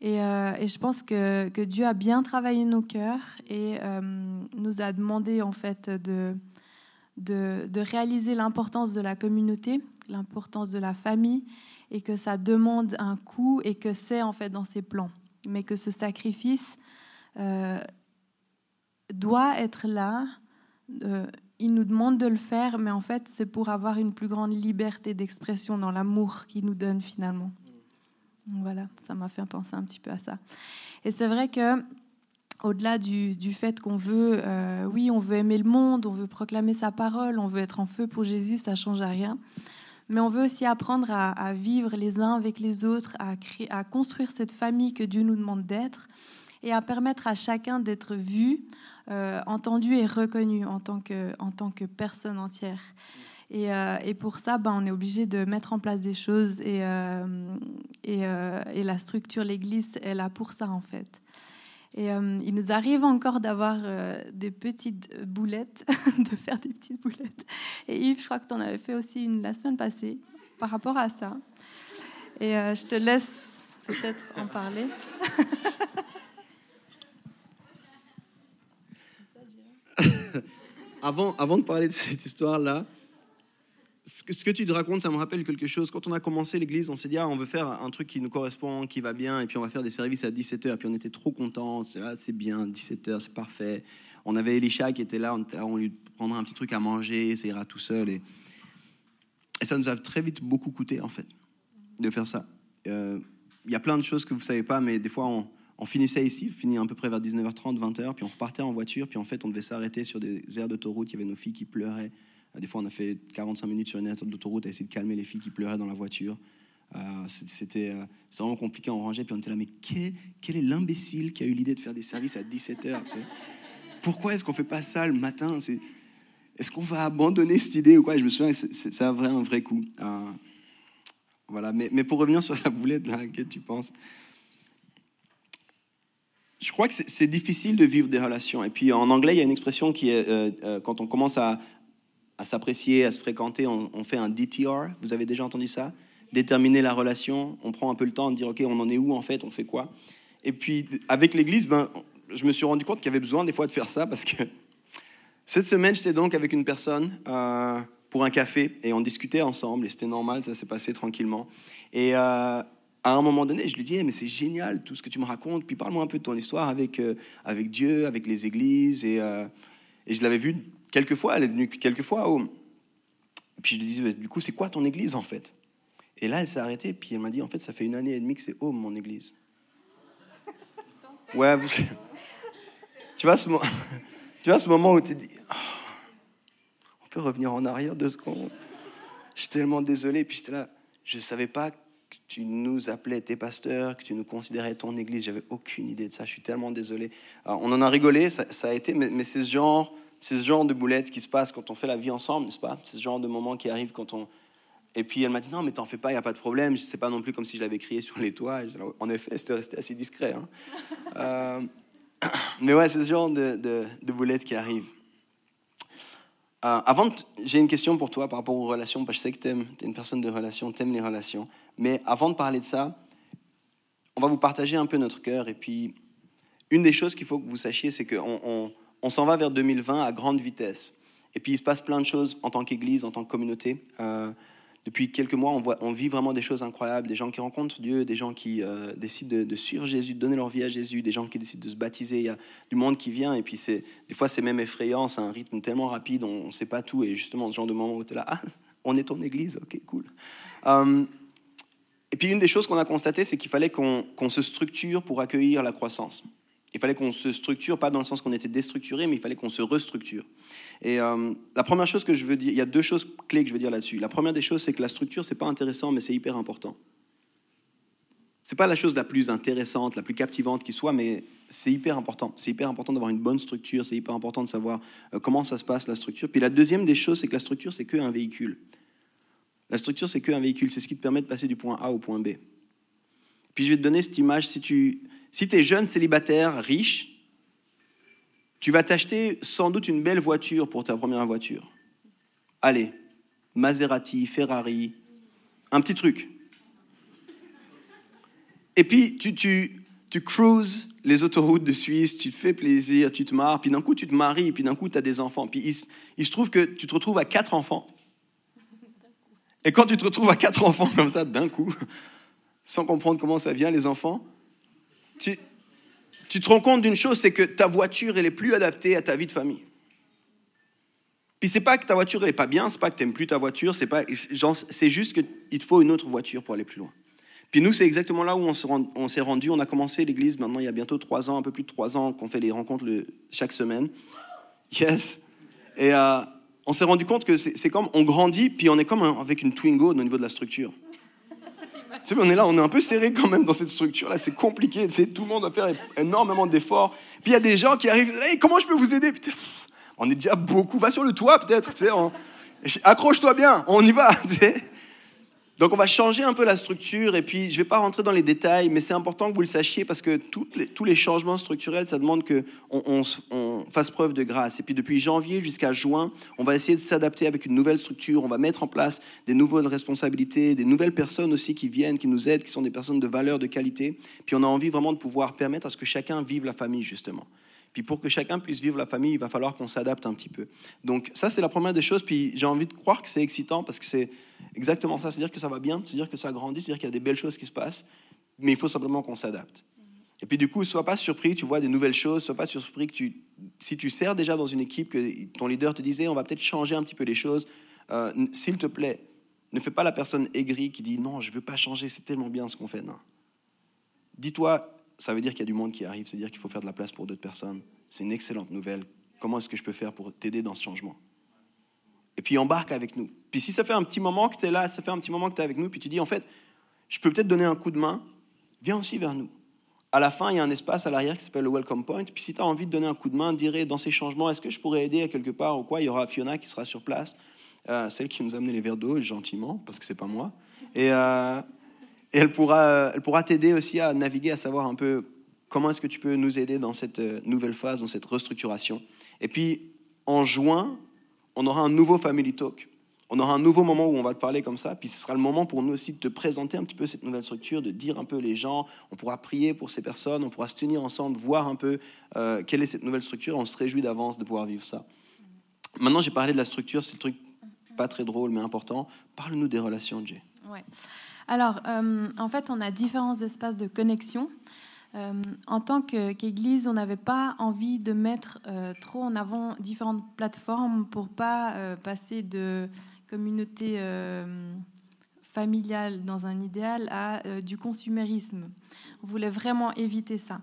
Et, euh, et je pense que, que, Dieu a bien travaillé nos cœurs et euh, nous a demandé en fait de, de, de réaliser l'importance de la communauté, l'importance de la famille et que ça demande un coût et que c'est en fait dans ses plans. Mais que ce sacrifice euh, doit être là. Euh, il nous demande de le faire, mais en fait, c'est pour avoir une plus grande liberté d'expression dans l'amour qu'il nous donne finalement. Voilà, ça m'a fait penser un petit peu à ça. Et c'est vrai que au-delà du, du, fait qu'on veut, euh, oui, on veut aimer le monde, on veut proclamer sa parole, on veut être en feu pour Jésus, ça change à rien. Mais on veut aussi apprendre à, à vivre les uns avec les autres, à, créer, à construire cette famille que Dieu nous demande d'être et à permettre à chacun d'être vu, euh, entendu et reconnu en tant que, en tant que personne entière. Et, euh, et pour ça, ben, on est obligé de mettre en place des choses et, euh, et, la structure, l'Église est là pour ça en fait. Et il nous arrive encore d'avoir des petites boulettes, de faire des petites boulettes. Et Yves, je crois que tu en avais fait aussi une la semaine passée par rapport à ça. Et je te laisse peut-être en parler. avant, avant de parler de cette histoire-là, ce que, tu te racontes, ça me rappelle quelque chose. Quand on a commencé l'église, on s'est dit, ah, on veut faire un truc qui nous correspond, qui va bien, et puis on va faire des services à 17h, et puis on était trop contents. Là, c'est bien, 17h, c'est parfait. On avait Elisha qui était là, on était lui prendra un petit truc à manger, ça ira tout seul. Et, ça nous a très vite beaucoup coûté, en fait, de faire ça. Il euh, y a plein de choses que vous savez pas, mais des fois, on, on finissait ici, on finit à peu près vers 19h30, 20h, puis on repartait en voiture, puis en fait, on devait s'arrêter sur des aires d'autoroute. Il y avait nos filles qui pleuraient. Des fois, on a fait 45 minutes sur une aire d'autoroute à essayer de calmer les filles qui pleuraient dans la voiture. Euh, C'était euh, vraiment compliqué, on rangeait, puis on était là, mais quel, est l'imbécile qui a eu l'idée de faire des services à 17h tu sais? Pourquoi est-ce qu'on fait pas ça le matin? Est-ce qu'on va abandonner cette idée ou quoi? Je me souviens, c'est un vrai, un vrai coup. Euh, voilà, mais, pour revenir sur la boulette, là, qu'est-ce que tu penses? Je crois que c'est difficile de vivre des relations. Et puis en anglais, il y a une expression qui est, euh, euh, quand on commence à, s'apprécier, à se fréquenter, on, fait un DTR. Vous avez déjà entendu ça? Déterminer la relation. On prend un peu le temps de dire, OK, on en est où en fait? On fait quoi? Et puis avec l'Église, ben, je me suis rendu compte qu'il y avait besoin des fois de faire ça parce que cette semaine, j'étais donc avec une personne euh, pour un café et on discutait ensemble et c'était normal, ça s'est passé tranquillement. Et à un moment donné, je lui dis, hey, mais c'est génial tout ce que tu me racontes, puis parle-moi un peu de ton histoire avec, euh, avec Dieu, avec les églises. Et, euh, et je l'avais vue quelques fois, elle est venue quelques fois. Et puis je lui disais, du coup, c'est quoi ton église en fait? Et là, elle s'est arrêtée, puis elle m'a dit, en fait, ça fait une année et demie que c'est Home, mon église. Ouais, vous... tu, vois ce mo... tu vois ce moment où tu dis, oh, on peut revenir en arrière deux secondes Je suis tellement désolé, puis j'étais là, je savais pas que tu nous appelais tes pasteurs, que tu nous considérais ton église. J'avais aucune idée de ça. Je suis tellement désolé. On en a rigolé, ça, a été, mais, mais c'est ce genre, c'est ce genre de boulettes qui se passe quand on fait la vie ensemble, n'est-ce pas? C'est ce genre de moment qui arrive quand on. Et puis elle m'a dit non, mais t'en fais pas, il y a pas de problème. C'est pas non plus comme si je l'avais crié sur les toits. En effet, c'était resté assez discret. Hein. euh, mais ouais, c'est ce genre de, de, de boulettes qui arrivent. Euh, avant, j'ai une question pour toi par rapport aux relations, parce que je sais que tu es une personne de relations, tu aimes les relations. Mais avant de parler de ça, on va vous partager un peu notre cœur. Et puis, une des choses qu'il faut que vous sachiez, c'est qu'on on, on s'en va vers 2020 à grande vitesse. Et puis, il se passe plein de choses en tant qu'Église, en tant que communauté. Euh, depuis quelques mois, on, voit, on, vit vraiment des choses incroyables, des gens qui rencontrent Dieu, des gens qui euh, décident de, suivre Jésus, de donner leur vie à Jésus, des gens qui décident de se baptiser. Il y a du monde qui vient, et puis c'est, des fois c'est même effrayant, c'est un rythme tellement rapide, on ne sait pas tout. Et justement, ce genre de moment où tu es là, ah, on est ton église, ok, cool. Um, et puis une des choses qu'on a constatées, c'est qu'il fallait qu'on se structure pour accueillir la croissance. Il fallait qu'on se structure, pas dans le sens qu'on était déstructuré, mais il fallait qu'on se restructure. Et euh, la première chose que je veux dire, il y a deux choses clés que je veux dire là-dessus. La première des choses, c'est que la structure, c'est pas intéressant, mais c'est hyper important. C'est pas la chose la plus intéressante, la plus captivante qui soit, mais c'est hyper important. C'est hyper important d'avoir une bonne structure, c'est hyper important de savoir euh, comment ça se passe, la structure. Puis la deuxième des choses, c'est que la structure, c'est qu'un véhicule. La structure, c'est qu'un véhicule, c'est ce qui te permet de passer du point A au point B. Puis je vais te donner cette image, si tu si tu es jeune, célibataire, riche, tu vas t'acheter sans doute une belle voiture pour ta première voiture. Allez, Maserati, Ferrari, un petit truc. Et puis, tu, tu, tu cruises les autoroutes de Suisse, tu te fais plaisir, tu te marres, puis d'un coup tu te maries, puis d'un coup tu as des enfants. Puis il, il, se trouve que tu te retrouves à quatre enfants. Et quand tu te retrouves à quatre enfants comme ça, d'un coup, sans comprendre comment ça vient, les enfants, tu, tu te rends compte d'une chose, c'est que ta voiture, elle est plus adaptée à ta vie de famille. Puis c'est pas que ta voiture, elle est pas bien, c'est pas que tu n'aimes plus ta voiture, c'est pas, c'est juste qu'il te faut une autre voiture pour aller plus loin. Puis nous, c'est exactement là où on s'est rendu. On a commencé l'église maintenant il y a bientôt trois ans, un peu plus de trois ans, qu'on fait des rencontres chaque semaine. Yes. Et euh, on s'est rendu compte que c'est comme on grandit, puis on est comme avec une Twingo au niveau de la structure. Tu on est là, on est un peu serré quand même dans cette structure-là. C'est compliqué. Tout le monde doit faire énormément d'efforts. Puis il y a des gens qui arrivent. Hey, comment je peux vous aider? On est déjà beaucoup. Va sur le toit peut-être. Tu sais, accroche-toi bien. On y va. Tu. Donc on va changer un peu la structure et puis je ne vais pas rentrer dans les détails, mais c'est important que vous le sachiez parce que tous les changements structurels, ça demande qu'on on, fasse preuve de grâce. Et puis depuis janvier jusqu'à juin, on va essayer de s'adapter avec une nouvelle structure, on va mettre en place des nouvelles responsabilités, des nouvelles personnes aussi qui viennent, qui nous aident, qui sont des personnes de valeur, de qualité. Puis on a envie vraiment de pouvoir permettre à ce que chacun vive la famille justement. Puis pour que chacun puisse vivre la famille, il va falloir qu'on s'adapte un petit peu. Donc ça, c'est la première des choses. Puis j'ai envie de croire que c'est excitant parce que c'est exactement ça. C'est-à-dire que ça va bien, c'est-à-dire que ça grandit, c'est-à-dire qu'il y a des belles choses qui se passent, mais il faut simplement qu'on s'adapte. Et puis du coup, sois pas surpris, tu vois des nouvelles choses, sois pas surpris que si tu sers déjà dans une équipe, que ton leader te disait, on va peut-être changer un petit peu les choses, euh, s'il te plaît, ne fais pas la personne aigrie qui dit, non, je veux pas changer, c'est tellement bien ce qu'on fait. Non. Dis-toi, ça veut dire qu'il y a du monde qui arrive, c'est-à-dire qu'il faut faire de la place pour d'autres personnes. C'est une excellente nouvelle. Comment est-ce que je peux faire pour t'aider dans ce changement? Et puis embarque avec nous. Puis si ça fait un petit moment que tu es là, ça fait un petit moment que tu es avec nous, puis tu dis en fait, je peux peut-être donner un coup de main, viens aussi vers nous. À la fin, il y a un espace à l'arrière qui s'appelle le Welcome Point. Puis si tu as envie de donner un coup de main, dirais dans ces changements, est-ce que je pourrais aider à quelque part ou quoi Il y aura Fiona qui sera sur place, euh, celle qui nous a amené les verres d'eau gentiment, parce que c'est pas moi. Et, euh, et elle pourra, elle pourra t'aider aussi à naviguer, à savoir un peu comment est-ce que tu peux nous aider dans cette euh, nouvelle phase, dans cette restructuration Et puis, en juin, on aura un nouveau Family Talk. On aura un nouveau moment où on va te parler comme ça, puis ce sera le moment pour nous aussi de te présenter un petit peu cette nouvelle structure, de dire un peu les gens, on pourra prier pour ces personnes, on pourra se tenir ensemble, voir un peu euh, quelle est cette nouvelle structure, on se réjouit d'avance de pouvoir vivre ça. Maintenant, j'ai parlé de la structure, c'est le truc pas très drôle mais important. Parle-nous des relations, Jay. Ouais. Alors, euh, en fait, on a différents espaces de connexion. Euh, en tant qu'Église, on n'avait pas envie de mettre trop en avant différentes plateformes pour pas passer de communauté familiale dans un idéal à du consumérisme. On voulait vraiment éviter ça.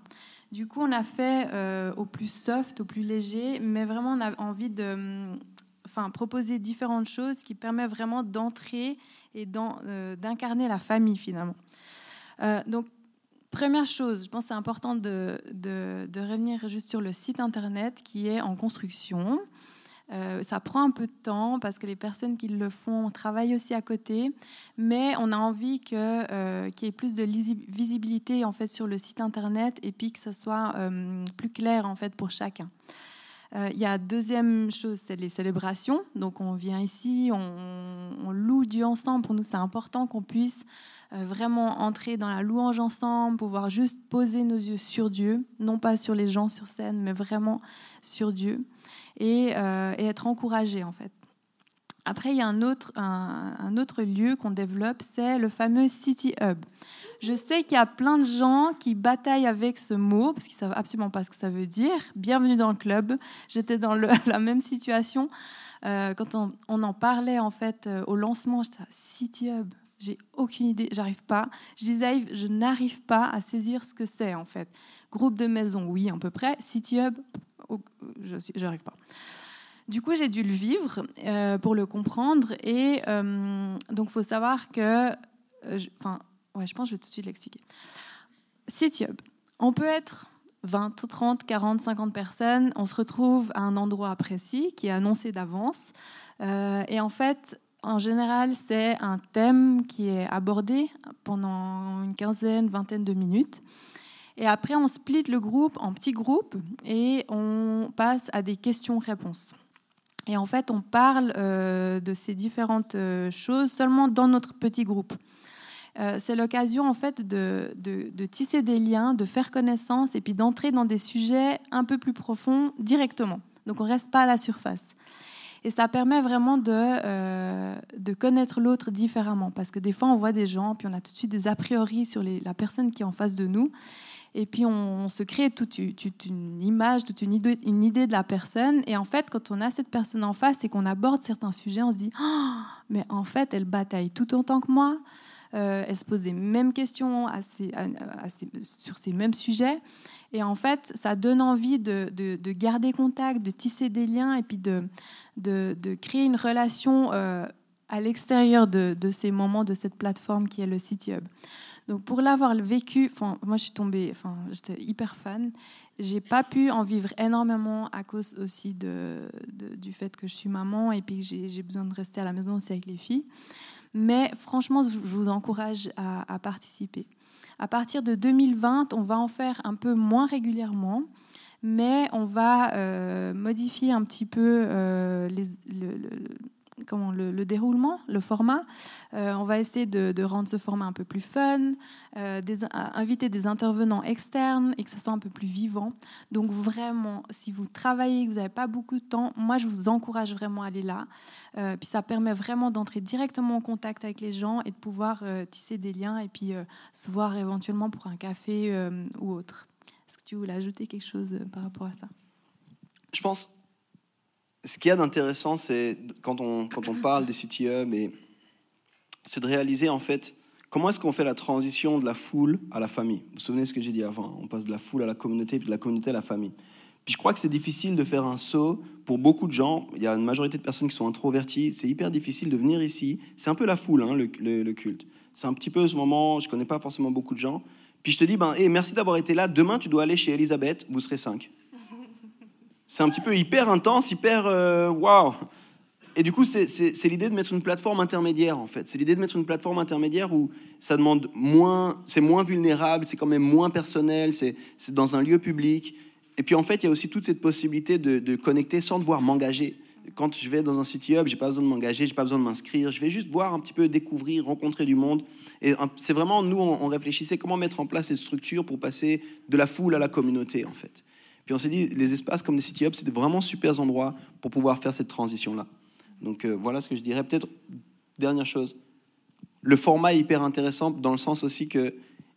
Du coup, on a fait au plus soft, au plus léger, mais vraiment on a envie de enfin, proposer différentes choses qui permettent vraiment d'entrer et d'incarner la famille finalement. donc Première chose, je pense que c'est important de, revenir juste sur le site internet qui est en construction. Euh, ça prend un peu de temps parce que les personnes qui le font travaillent aussi à côté, mais on a envie euh, qu'il y ait plus de visibilité en fait sur le site internet et puis que ce soit euh, plus clair en fait pour chacun. Il y a deuxième chose, c'est les célébrations. Donc on vient ici, on, loue Dieu ensemble. Pour nous, c'est important qu'on puisse euh, vraiment entrer dans la louange ensemble, pouvoir juste poser nos yeux sur Dieu, non pas sur les gens sur scène, mais vraiment sur Dieu, et, euh, être encouragé en fait. Après, il y a un autre, un, autre lieu qu'on développe, c'est le fameux City Hub. Je sais qu'il y a plein de gens qui bataillent avec ce mot, parce qu'ils ne savent absolument pas ce que ça veut dire. Bienvenue dans le club. J'étais dans la même situation. Euh, quand on, en parlait en fait au lancement, j'étais City Hub. J'ai aucune idée, j'arrive pas. Je disais, je n'arrive pas à saisir ce que c'est en fait. Groupe de maison, oui, à peu près. City Hub, je n'arrive pas. Du coup, j'ai dû le vivre euh, pour le comprendre. Et euh, donc, il faut savoir que. Euh, enfin, ouais, je pense que je vais tout de suite l'expliquer. City Hub, on peut être 20, 30, 40, 50 personnes. On se retrouve à un endroit précis qui est annoncé d'avance. et en fait, en général, c'est un thème qui est abordé pendant une quinzaine, vingtaine de minutes. Et après, on split le groupe en petits groupes et on passe à des questions-réponses. Et en fait, on parle euh, de ces différentes euh, choses seulement dans notre petit groupe. euh, c'est l'occasion en fait de, de, tisser des liens, de faire connaissance et puis d'entrer dans des sujets un peu plus profonds directement. Donc on reste pas à la surface. Et ça permet vraiment de, euh, de connaître l'autre différemment. Parce que des fois, on voit des gens, puis on a tout de suite des a priori sur la personne qui est en face de nous. Et puis, on, se crée toute, une image, toute une idée, une idée, de la personne. Et en fait, quand on a cette personne en face et qu'on aborde certains sujets, on se dit oh, Mais en fait, elle bataille tout autant que moi. Euh, elle se pose les mêmes questions sur ces mêmes sujets. Et en fait, ça donne envie de, garder contact, de tisser des liens et puis de, créer une relation euh, à l'extérieur de, ces moments, de cette plateforme qui est le site web. Donc pour l'avoir vécu, moi je suis tombée, j'étais hyper fan. J'ai pas pu en vivre énormément à cause aussi du fait que je suis maman et puis j'ai besoin de rester à la maison aussi avec les filles. Mais franchement, je vous encourage à, participer. À partir de 2020, on va en faire un peu moins régulièrement, mais on va euh, modifier un petit peu euh, les, le, comment, le, déroulement, le format. Euh, on va essayer de, rendre ce format un peu plus fun, euh, inviter des intervenants externes et que ça soit un peu plus vivant. Donc vraiment, si vous travaillez, que vous n'avez pas beaucoup de temps, moi je vous encourage vraiment à aller là. Euh, puis ça permet vraiment d'entrer directement en contact avec les gens et de pouvoir tisser des liens et puis se voir éventuellement pour un café ou autre. Est-ce que tu voulais ajouter quelque chose par rapport à ça? Je pense ce qu'il y a d'intéressant, c'est quand on, quand on parle des city hubs, c'est de réaliser en fait comment est-ce qu'on fait la transition de la foule à la famille? Vous vous souvenez ce que j'ai dit avant On passe de la foule à la communauté, puis de la communauté à la famille. Puis je crois que c'est difficile de faire un saut pour beaucoup de gens. Il y a une majorité de personnes qui sont introverties. C'est hyper difficile de venir ici. C'est un peu la foule, hein, le, culte. C'est un petit peu ce moment, je connais pas forcément beaucoup de gens. Puis je te dis, ben, hey, merci d'avoir été là. Demain, tu dois aller chez Elisabeth, vous serez cinq. C'est un petit peu hyper intense, hyper euh, waouh. Et du coup, c'est l'idée de mettre une plateforme intermédiaire, en fait. C'est l'idée de mettre une plateforme intermédiaire où ça demande moins, c'est moins vulnérable, c'est quand même moins personnel, c'est dans un lieu public. Et puis, en fait, il y a aussi toute cette possibilité de, connecter sans devoir m'engager. Quand je vais dans un city hub, j'ai pas besoin de m'engager, j'ai pas besoin de m'inscrire. Je vais juste voir un petit peu, découvrir, rencontrer du monde. Et c'est vraiment, nous, on réfléchissait comment mettre en place cette structure pour passer de la foule à la communauté, en fait. Puis on s'est dit, les espaces comme des city hubs, c'était vraiment super endroits pour pouvoir faire cette transition-là. Donc euh, voilà ce que je dirais. Peut-être, dernière chose, le format est hyper intéressant dans le sens aussi que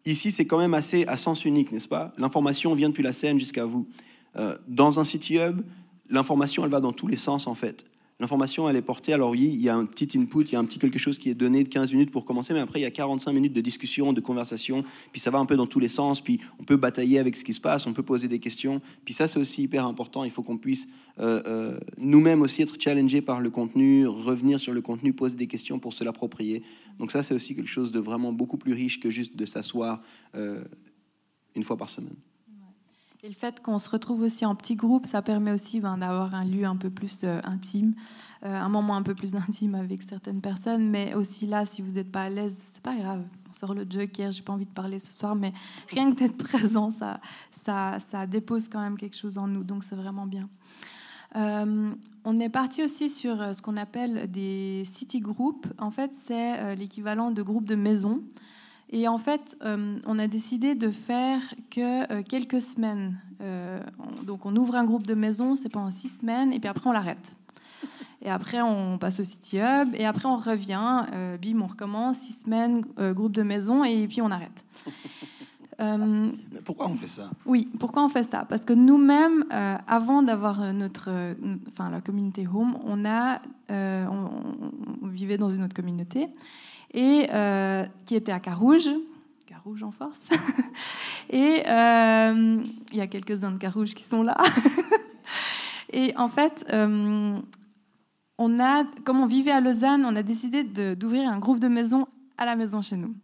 ici, c'est quand même assez à sens unique, n'est-ce pas? L'information vient depuis la scène jusqu'à vous. Euh, dans un city hub, l'information, elle va dans tous les sens, en fait. L'information, elle est portée. Alors oui, il y a un petit input, il y a un petit quelque chose qui est donné de 15 minutes pour commencer, mais après, il y a 45 minutes de discussion, de conversation, puis ça va un peu dans tous les sens, puis on peut batailler avec ce qui se passe, on peut poser des questions. Puis ça, c'est aussi hyper important. Il faut qu'on puisse euh, euh, nous-mêmes aussi être challengés par le contenu, revenir sur le contenu, poser des questions pour se l'approprier. Donc ça, c'est aussi quelque chose de vraiment beaucoup plus riche que juste de s'asseoir euh, une fois par semaine. Et le fait qu'on se retrouve aussi en petits groupes, ça permet aussi ben, d'avoir un lieu un peu plus euh, intime, euh, un moment un peu plus intime avec certaines personnes. Mais aussi là, si vous n'êtes pas à l'aise, c'est pas grave. On sort le joker, j'ai pas envie de parler ce soir, mais rien que d'être présent, ça, dépose quand même quelque chose en nous. Donc c'est vraiment bien. Euh, on est parti aussi sur ce qu'on appelle des city groups. En fait, c'est l'équivalent de groupes de maison. Et en fait, euh, on a décidé de faire que euh, quelques semaines. Euh, donc, on ouvre un groupe de maison, c'est pendant six semaines, et puis après, on l'arrête. Et après, on passe au City Hub, et après, on revient, bim, on recommence, six semaines, groupe de maison, et puis on arrête. pourquoi on fait ça? Oui, pourquoi on fait ça? Parce que nous-mêmes, avant d'avoir notre, enfin la communauté Home, on a, on, vivait dans une autre communauté et euh, qui était à Carouge. Carouge en force. et euh, il y a quelques-uns de Carouge qui sont là. et en fait, euh, on a, comme on vivait à Lausanne, on a décidé d'ouvrir un groupe de maisons à la maison chez nous.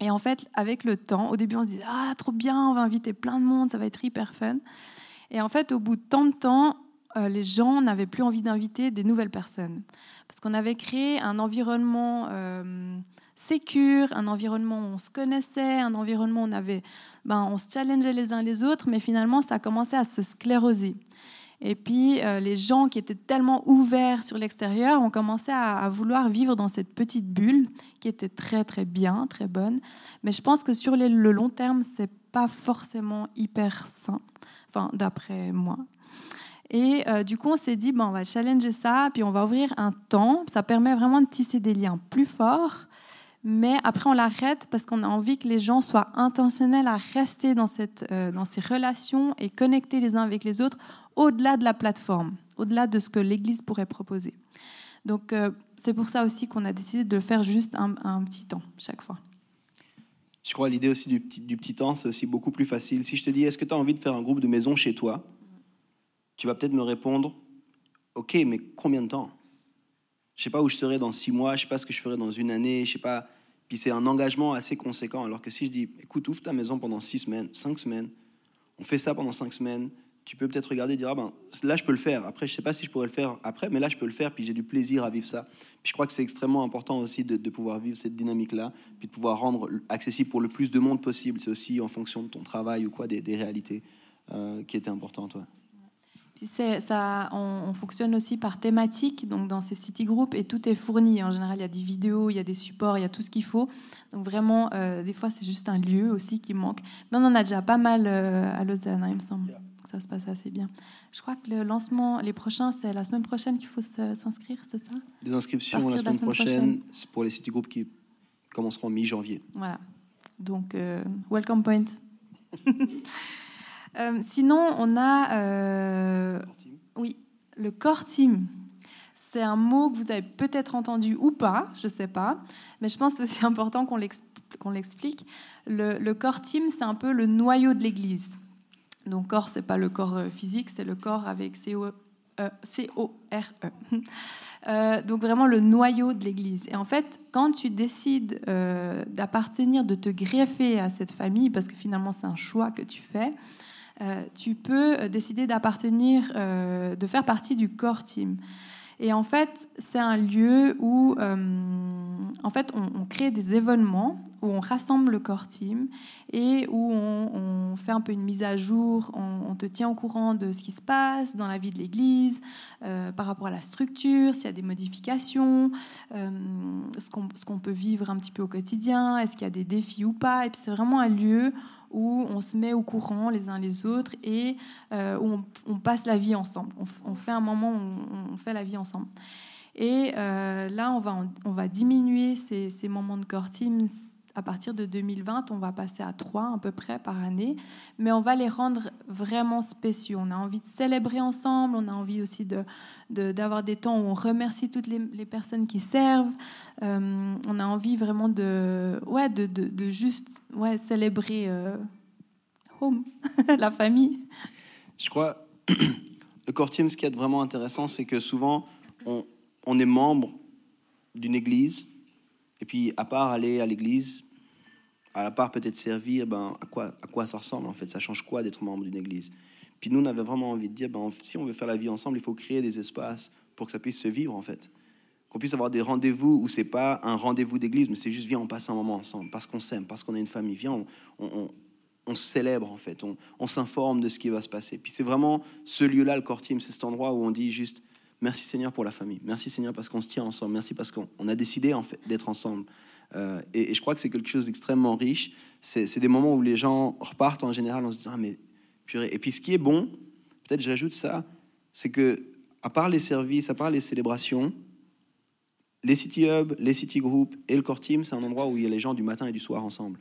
Et en fait, avec le temps, au début, on se disait Ah, trop bien, on va inviter plein de monde, ça va être hyper fun. Et en fait, au bout de tant de temps, les gens n'avaient plus envie d'inviter des nouvelles personnes parce qu'on avait créé un environnement euh, un environnement où on se connaissait, un environnement où on, avait, ben, on se challengeait les uns les autres, mais finalement, ça a commencé à se scléroser. Et puis, euh, les gens qui étaient tellement ouverts sur l'extérieur ont commencé à, vouloir vivre dans cette petite bulle qui était très, très bien, très bonne. Mais je pense que sur le long terme, c'est pas forcément hyper sain, enfin, d'après moi. Et euh, du coup, on s'est dit, bon, on va challenger ça, puis on va ouvrir un temps. Ça permet vraiment de tisser des liens plus forts. Mais après, on l'arrête parce qu'on a envie que les gens soient intentionnels à rester dans, cette, euh, dans ces relations et connecter les uns avec les autres au-delà de la plateforme, au-delà de ce que l'Église pourrait proposer. Donc euh, c'est pour ça aussi qu'on a décidé de faire juste un, petit temps chaque fois. Je crois l'idée aussi du petit, du petit temps, c'est aussi beaucoup plus facile. Si je te dis, est-ce que tu as envie de faire un groupe de maison chez toi? Tu vas peut-être me répondre, ok, mais combien de temps? Je sais pas où je serai dans six mois, je sais pas ce que je ferai dans une année, je sais pas. Puis c'est un engagement assez conséquent. Alors que si je dis, écoute, ouvre ta maison pendant six semaines, cinq semaines, on fait ça pendant cinq semaines, tu peux peut-être regarder et dire, ah ben, là, je peux le faire. Après, je ne sais pas si je pourrais le faire après, mais là, je peux le faire, puis j'ai du plaisir à vivre ça. Puis je crois que c'est extrêmement important aussi de, pouvoir vivre cette dynamique-là, puis de pouvoir rendre accessible pour le plus de monde possible. C'est aussi en fonction de ton travail ou quoi, des, réalités euh, qui étaient importantes. Puis ça, on, fonctionne aussi par thématique, donc dans ces city groups, et tout est fourni. En général, il y a des vidéos, il y a des supports, il y a tout ce qu'il faut. Donc vraiment, euh, des fois, c'est juste un lieu aussi qui manque. Mais on en a déjà pas mal euh, à Lausanne, hein, il me semble ça se passe assez bien. Je crois que le lancement, les prochains, c'est la semaine prochaine qu'il faut s'inscrire, c'est ça? Les inscriptions la semaine, prochaine, c'est pour les city groups qui commenceront mi-janvier. Voilà. Donc, euh, welcome point. Euh, sinon, on a. Euh, oui, le core team. C'est un mot que vous avez peut-être entendu ou pas, je ne sais pas, mais je pense que c'est important qu'on l'explique. Le, le core team, c'est un peu le noyau de l'Église. Donc corps, c'est pas le corps euh, physique, c'est le corps avec C-O-R-E. E. Donc vraiment le noyau de l'Église. Et en fait, quand tu décides d'appartenir, de te greffer à cette famille, parce que finalement c'est un choix que tu fais, tu peux décider d'appartenir, de faire partie du corps team. Et en fait, c'est un lieu où euh, en fait, on, crée des événements, où on rassemble le core team et où on, fait un peu une mise à jour, on, te tient au courant de ce qui se passe dans la vie de l'Église, euh, par rapport à la structure, s'il y a des modifications, euh, ce qu'on peut vivre un petit peu au quotidien, est-ce qu'il y a des défis ou pas. Et puis c'est vraiment un lieu où on se met au courant les uns les autres et euh, où on, passe la vie ensemble. On, fait un moment où on, fait la vie ensemble. Et euh, là, on va, on va diminuer ces, ces moments de core team à partir de 2020, on va passer à trois à peu près par année, mais on va les rendre vraiment spéciaux. On a envie de célébrer ensemble, on a envie aussi d'avoir de, d'avoir des temps où on remercie toutes les, personnes qui servent. Euh, on a envie vraiment de, ouais, de, de, juste ouais, célébrer euh, home, la famille. Je crois, le core ce qui est vraiment intéressant, c'est que souvent, on, on est membre d'une église et puis, à part aller à l'église, à part peut-être servir, ben, à, quoi, à quoi ça ressemble en fait? Ça change quoi d'être membre d'une église? Puis nous, on avait vraiment envie de dire, ben, si on veut faire la vie ensemble, il faut créer des espaces pour que ça puisse se vivre en fait. Qu'on puisse avoir des rendez-vous où c'est pas un rendez-vous d'église, mais c'est juste, viens, on passe un moment ensemble, parce qu'on s'aime, parce qu'on est une famille. Viens, on, on, on, célèbre en fait, on, s'informe de ce qui va se passer. Puis c'est vraiment ce lieu-là, le core c'est cet endroit où on dit juste, Merci Seigneur pour la famille. Merci Seigneur parce qu'on se tient ensemble. Merci parce qu'on a décidé en fait d'être ensemble. Euh, et, je crois que c'est quelque chose d'extrêmement riche. C'est des moments où les gens repartent en général en se disant ah, mais purée. Et puis ce qui est bon, peut-être j'ajoute ça, c'est que à part les services, à part les célébrations, les city hubs, les city groups et le core team, c'est un endroit où il y a les gens du matin et du soir ensemble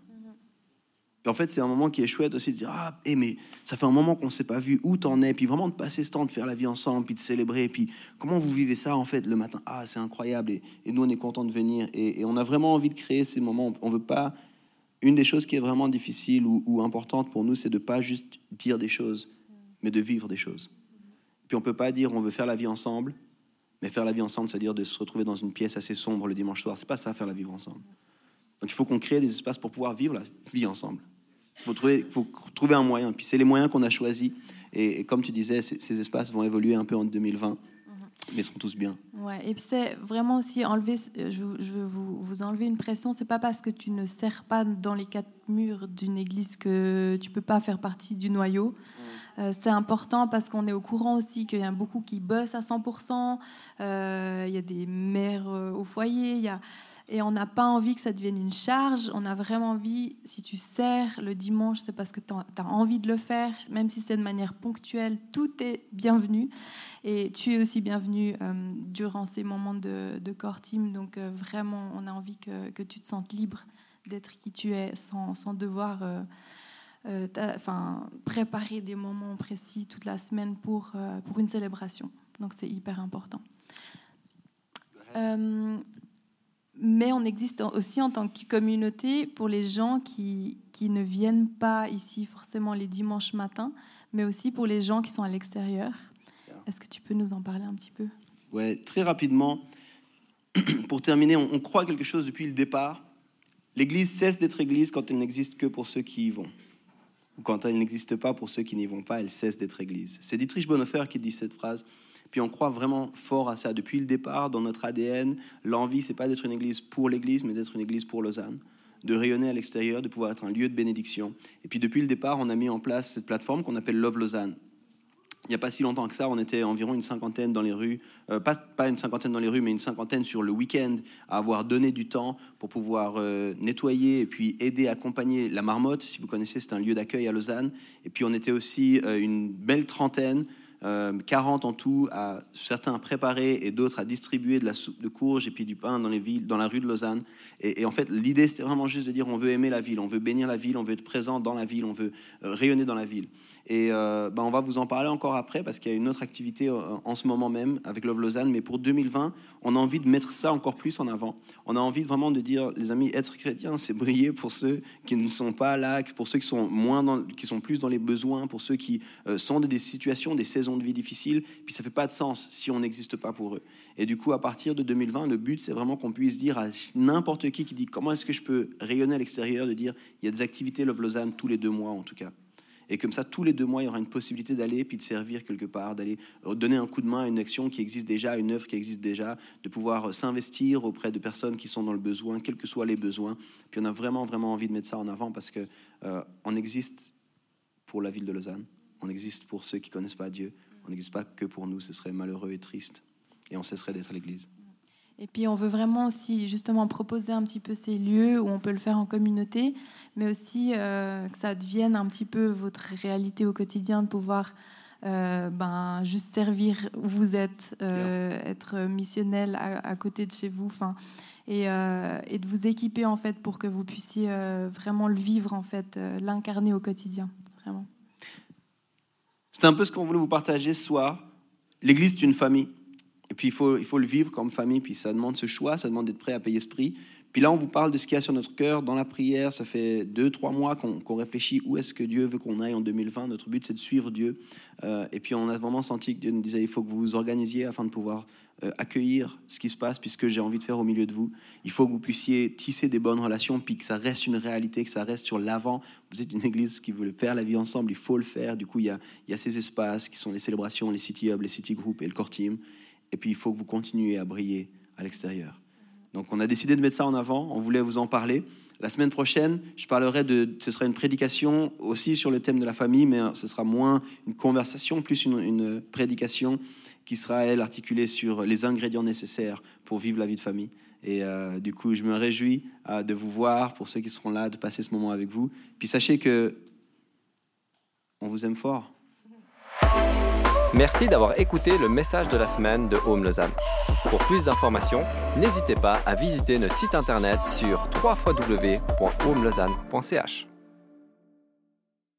en fait, c'est un moment qui est chouette aussi de dire Ah, eh, mais ça fait un moment qu'on ne s'est pas vu, où t'en es? Puis vraiment de passer ce temps, de faire la vie ensemble, puis de célébrer. Puis comment vous vivez ça en fait le matin? Ah, c'est incroyable. Et, nous, on est content de venir. Et, on a vraiment envie de créer ces moments. On veut pas. Une des choses qui est vraiment difficile ou, ou importante pour nous, c'est de pas juste dire des choses, mais de vivre des choses. Puis on peut pas dire on veut faire la vie ensemble, mais faire la vie ensemble, c'est-à-dire de se retrouver dans une pièce assez sombre le dimanche soir. C'est pas ça faire la vie ensemble. Donc il faut qu'on crée des espaces pour pouvoir vivre la vie ensemble. Il faut trouver, faut trouver un moyen. Puis c'est les moyens qu'on a choisis. Et, comme tu disais, ces, espaces vont évoluer un peu en 2020. mais ils seront tous bien. Ouais, et puis c'est vraiment aussi enlever, je, je veux vous, vous enlever une pression. C'est pas parce que tu ne sers pas dans les quatre murs d'une église que tu peux pas faire partie du noyau. Euh, c'est important parce qu'on est au courant aussi qu'il y a beaucoup qui bossent à 100%. Euh, il y a des mères euh, au foyer. Il y a, et on n'a pas envie que ça devienne une charge. On a vraiment envie, si tu sers le dimanche, c'est parce que tu as envie de le faire, même si c'est de manière ponctuelle, tout est bienvenu. Et tu es aussi bienvenu euh, durant ces moments de, de core team. Donc euh, vraiment, on a envie que, que, tu te sentes libre d'être qui tu es sans, sans devoir euh, enfin, préparer des moments précis toute la semaine pour, pour une célébration. Donc c'est hyper important. Mais on existe aussi en tant que communauté pour les gens qui, qui ne viennent pas ici forcément les dimanches matins, mais aussi pour les gens qui sont à l'extérieur. Est-ce que tu peux nous en parler un petit peu? Ouais, très rapidement. Pour terminer, on, on croit quelque chose depuis le départ. L'Église cesse d'être Église quand elle n'existe que pour ceux qui y vont. Ou quand elle n'existe pas pour ceux qui n'y vont pas, elle cesse d'être Église. C'est Dietrich Bonhoeffer qui dit cette phrase. Puis on croit vraiment fort à ça depuis le départ dans notre ADN. L'envie, c'est pas d'être une église pour l'église, mais d'être une église pour Lausanne, de rayonner à l'extérieur, de pouvoir être un lieu de bénédiction. Et puis depuis le départ, on a mis en place cette plateforme qu'on appelle Love Lausanne. Il n'y a pas si longtemps que ça, on était environ une cinquantaine dans les rues, euh, pas, pas, une cinquantaine dans les rues, mais une cinquantaine sur le week-end, à avoir donné du temps pour pouvoir euh, nettoyer et puis aider, accompagner la marmotte. Si vous connaissez, c'est un lieu d'accueil à Lausanne. Et puis on était aussi euh, une belle trentaine 40 euh, en tout, à certains à préparer et d'autres à distribuer de la soupe de courge et puis du pain dans les villes, dans la rue de Lausanne. Et, et en fait, l'idée c'était vraiment juste de dire on veut aimer la ville, on veut bénir la ville, on veut être présent dans la ville, on veut euh, rayonner dans la ville. Et euh, ben, on va vous en parler encore après parce qu'il y a une autre activité euh, en ce moment même avec Love Lausanne. Mais pour 2020, on a envie de mettre ça encore plus en avant. On a envie vraiment de dire, les amis, être chrétien, c'est briller pour ceux qui ne sont pas là, pour ceux qui sont moins, dans, qui sont plus dans les besoins, pour ceux qui euh, sont dans des situations, des saisons de vie difficiles. Puis ça fait pas de sens si on n'existe pas pour eux. Et du coup, à partir de 2020, le but, c'est vraiment qu'on puisse dire à n'importe qui qui dit comment est-ce que je peux rayonner à l'extérieur, de dire il y a des activités Love Lausanne tous les deux mois en tout cas. Et comme ça, tous les deux mois, il y aura une possibilité d'aller puis de servir quelque part, d'aller donner un coup de main à une action qui existe déjà, à une œuvre qui existe déjà, de pouvoir s'investir auprès de personnes qui sont dans le besoin, quels que soient les besoins. Puis on a vraiment, vraiment envie de mettre ça en avant parce que euh, on existe pour la ville de Lausanne, on existe pour ceux qui connaissent pas Dieu, on n'existe pas que pour nous. Ce serait malheureux et triste, et on cesserait d'être l'Église. Et puis on veut vraiment aussi justement proposer un petit peu ces lieux où on peut le faire en communauté, mais aussi euh, que ça devienne un petit peu votre réalité au quotidien de pouvoir euh, ben, juste servir où vous êtes, euh, être missionnel à, à, côté de chez vous, enfin, et, et, de vous équiper en fait pour que vous puissiez vraiment le vivre en fait, l'incarner au quotidien, vraiment. C'est un peu ce qu'on voulait vous partager ce soir. L'Église, c'est une famille. Et puis, il faut, il faut le vivre comme famille. Puis, ça demande ce choix, ça demande d'être prêt à payer ce prix. Puis là, on vous parle de ce qu'il y a sur notre cœur dans la prière. Ça fait deux, trois mois qu'on qu réfléchit où est-ce que Dieu veut qu'on aille en 2020. Notre but, c'est de suivre Dieu. Euh, et puis, on a vraiment senti que Dieu nous disait il faut que vous vous organisiez afin de pouvoir euh, accueillir ce qui se passe, puisque j'ai envie de faire au milieu de vous. Il faut que vous puissiez tisser des bonnes relations, puis que ça reste une réalité, que ça reste sur l'avant. Vous êtes une église qui veut faire la vie ensemble, il faut le faire. Du coup, il y a, il y a ces espaces qui sont les célébrations, les city hubs, les city groups et le core team. Et puis, il faut que vous continuiez à briller à l'extérieur. Donc, on a décidé de mettre ça en avant. On voulait vous en parler. La semaine prochaine, je parlerai de. Ce sera une prédication aussi sur le thème de la famille, mais ce sera moins une conversation, plus une, une prédication qui sera, elle, articulée sur les ingrédients nécessaires pour vivre la vie de famille. Et euh, du coup, je me réjouis euh, de vous voir, pour ceux qui seront là, de passer ce moment avec vous. Puis sachez que on vous aime fort. Merci d'avoir écouté le message de la semaine de Home Lausanne. Pour plus d'informations, n'hésitez pas à visiter notre site internet sur www.homelausanne.ch.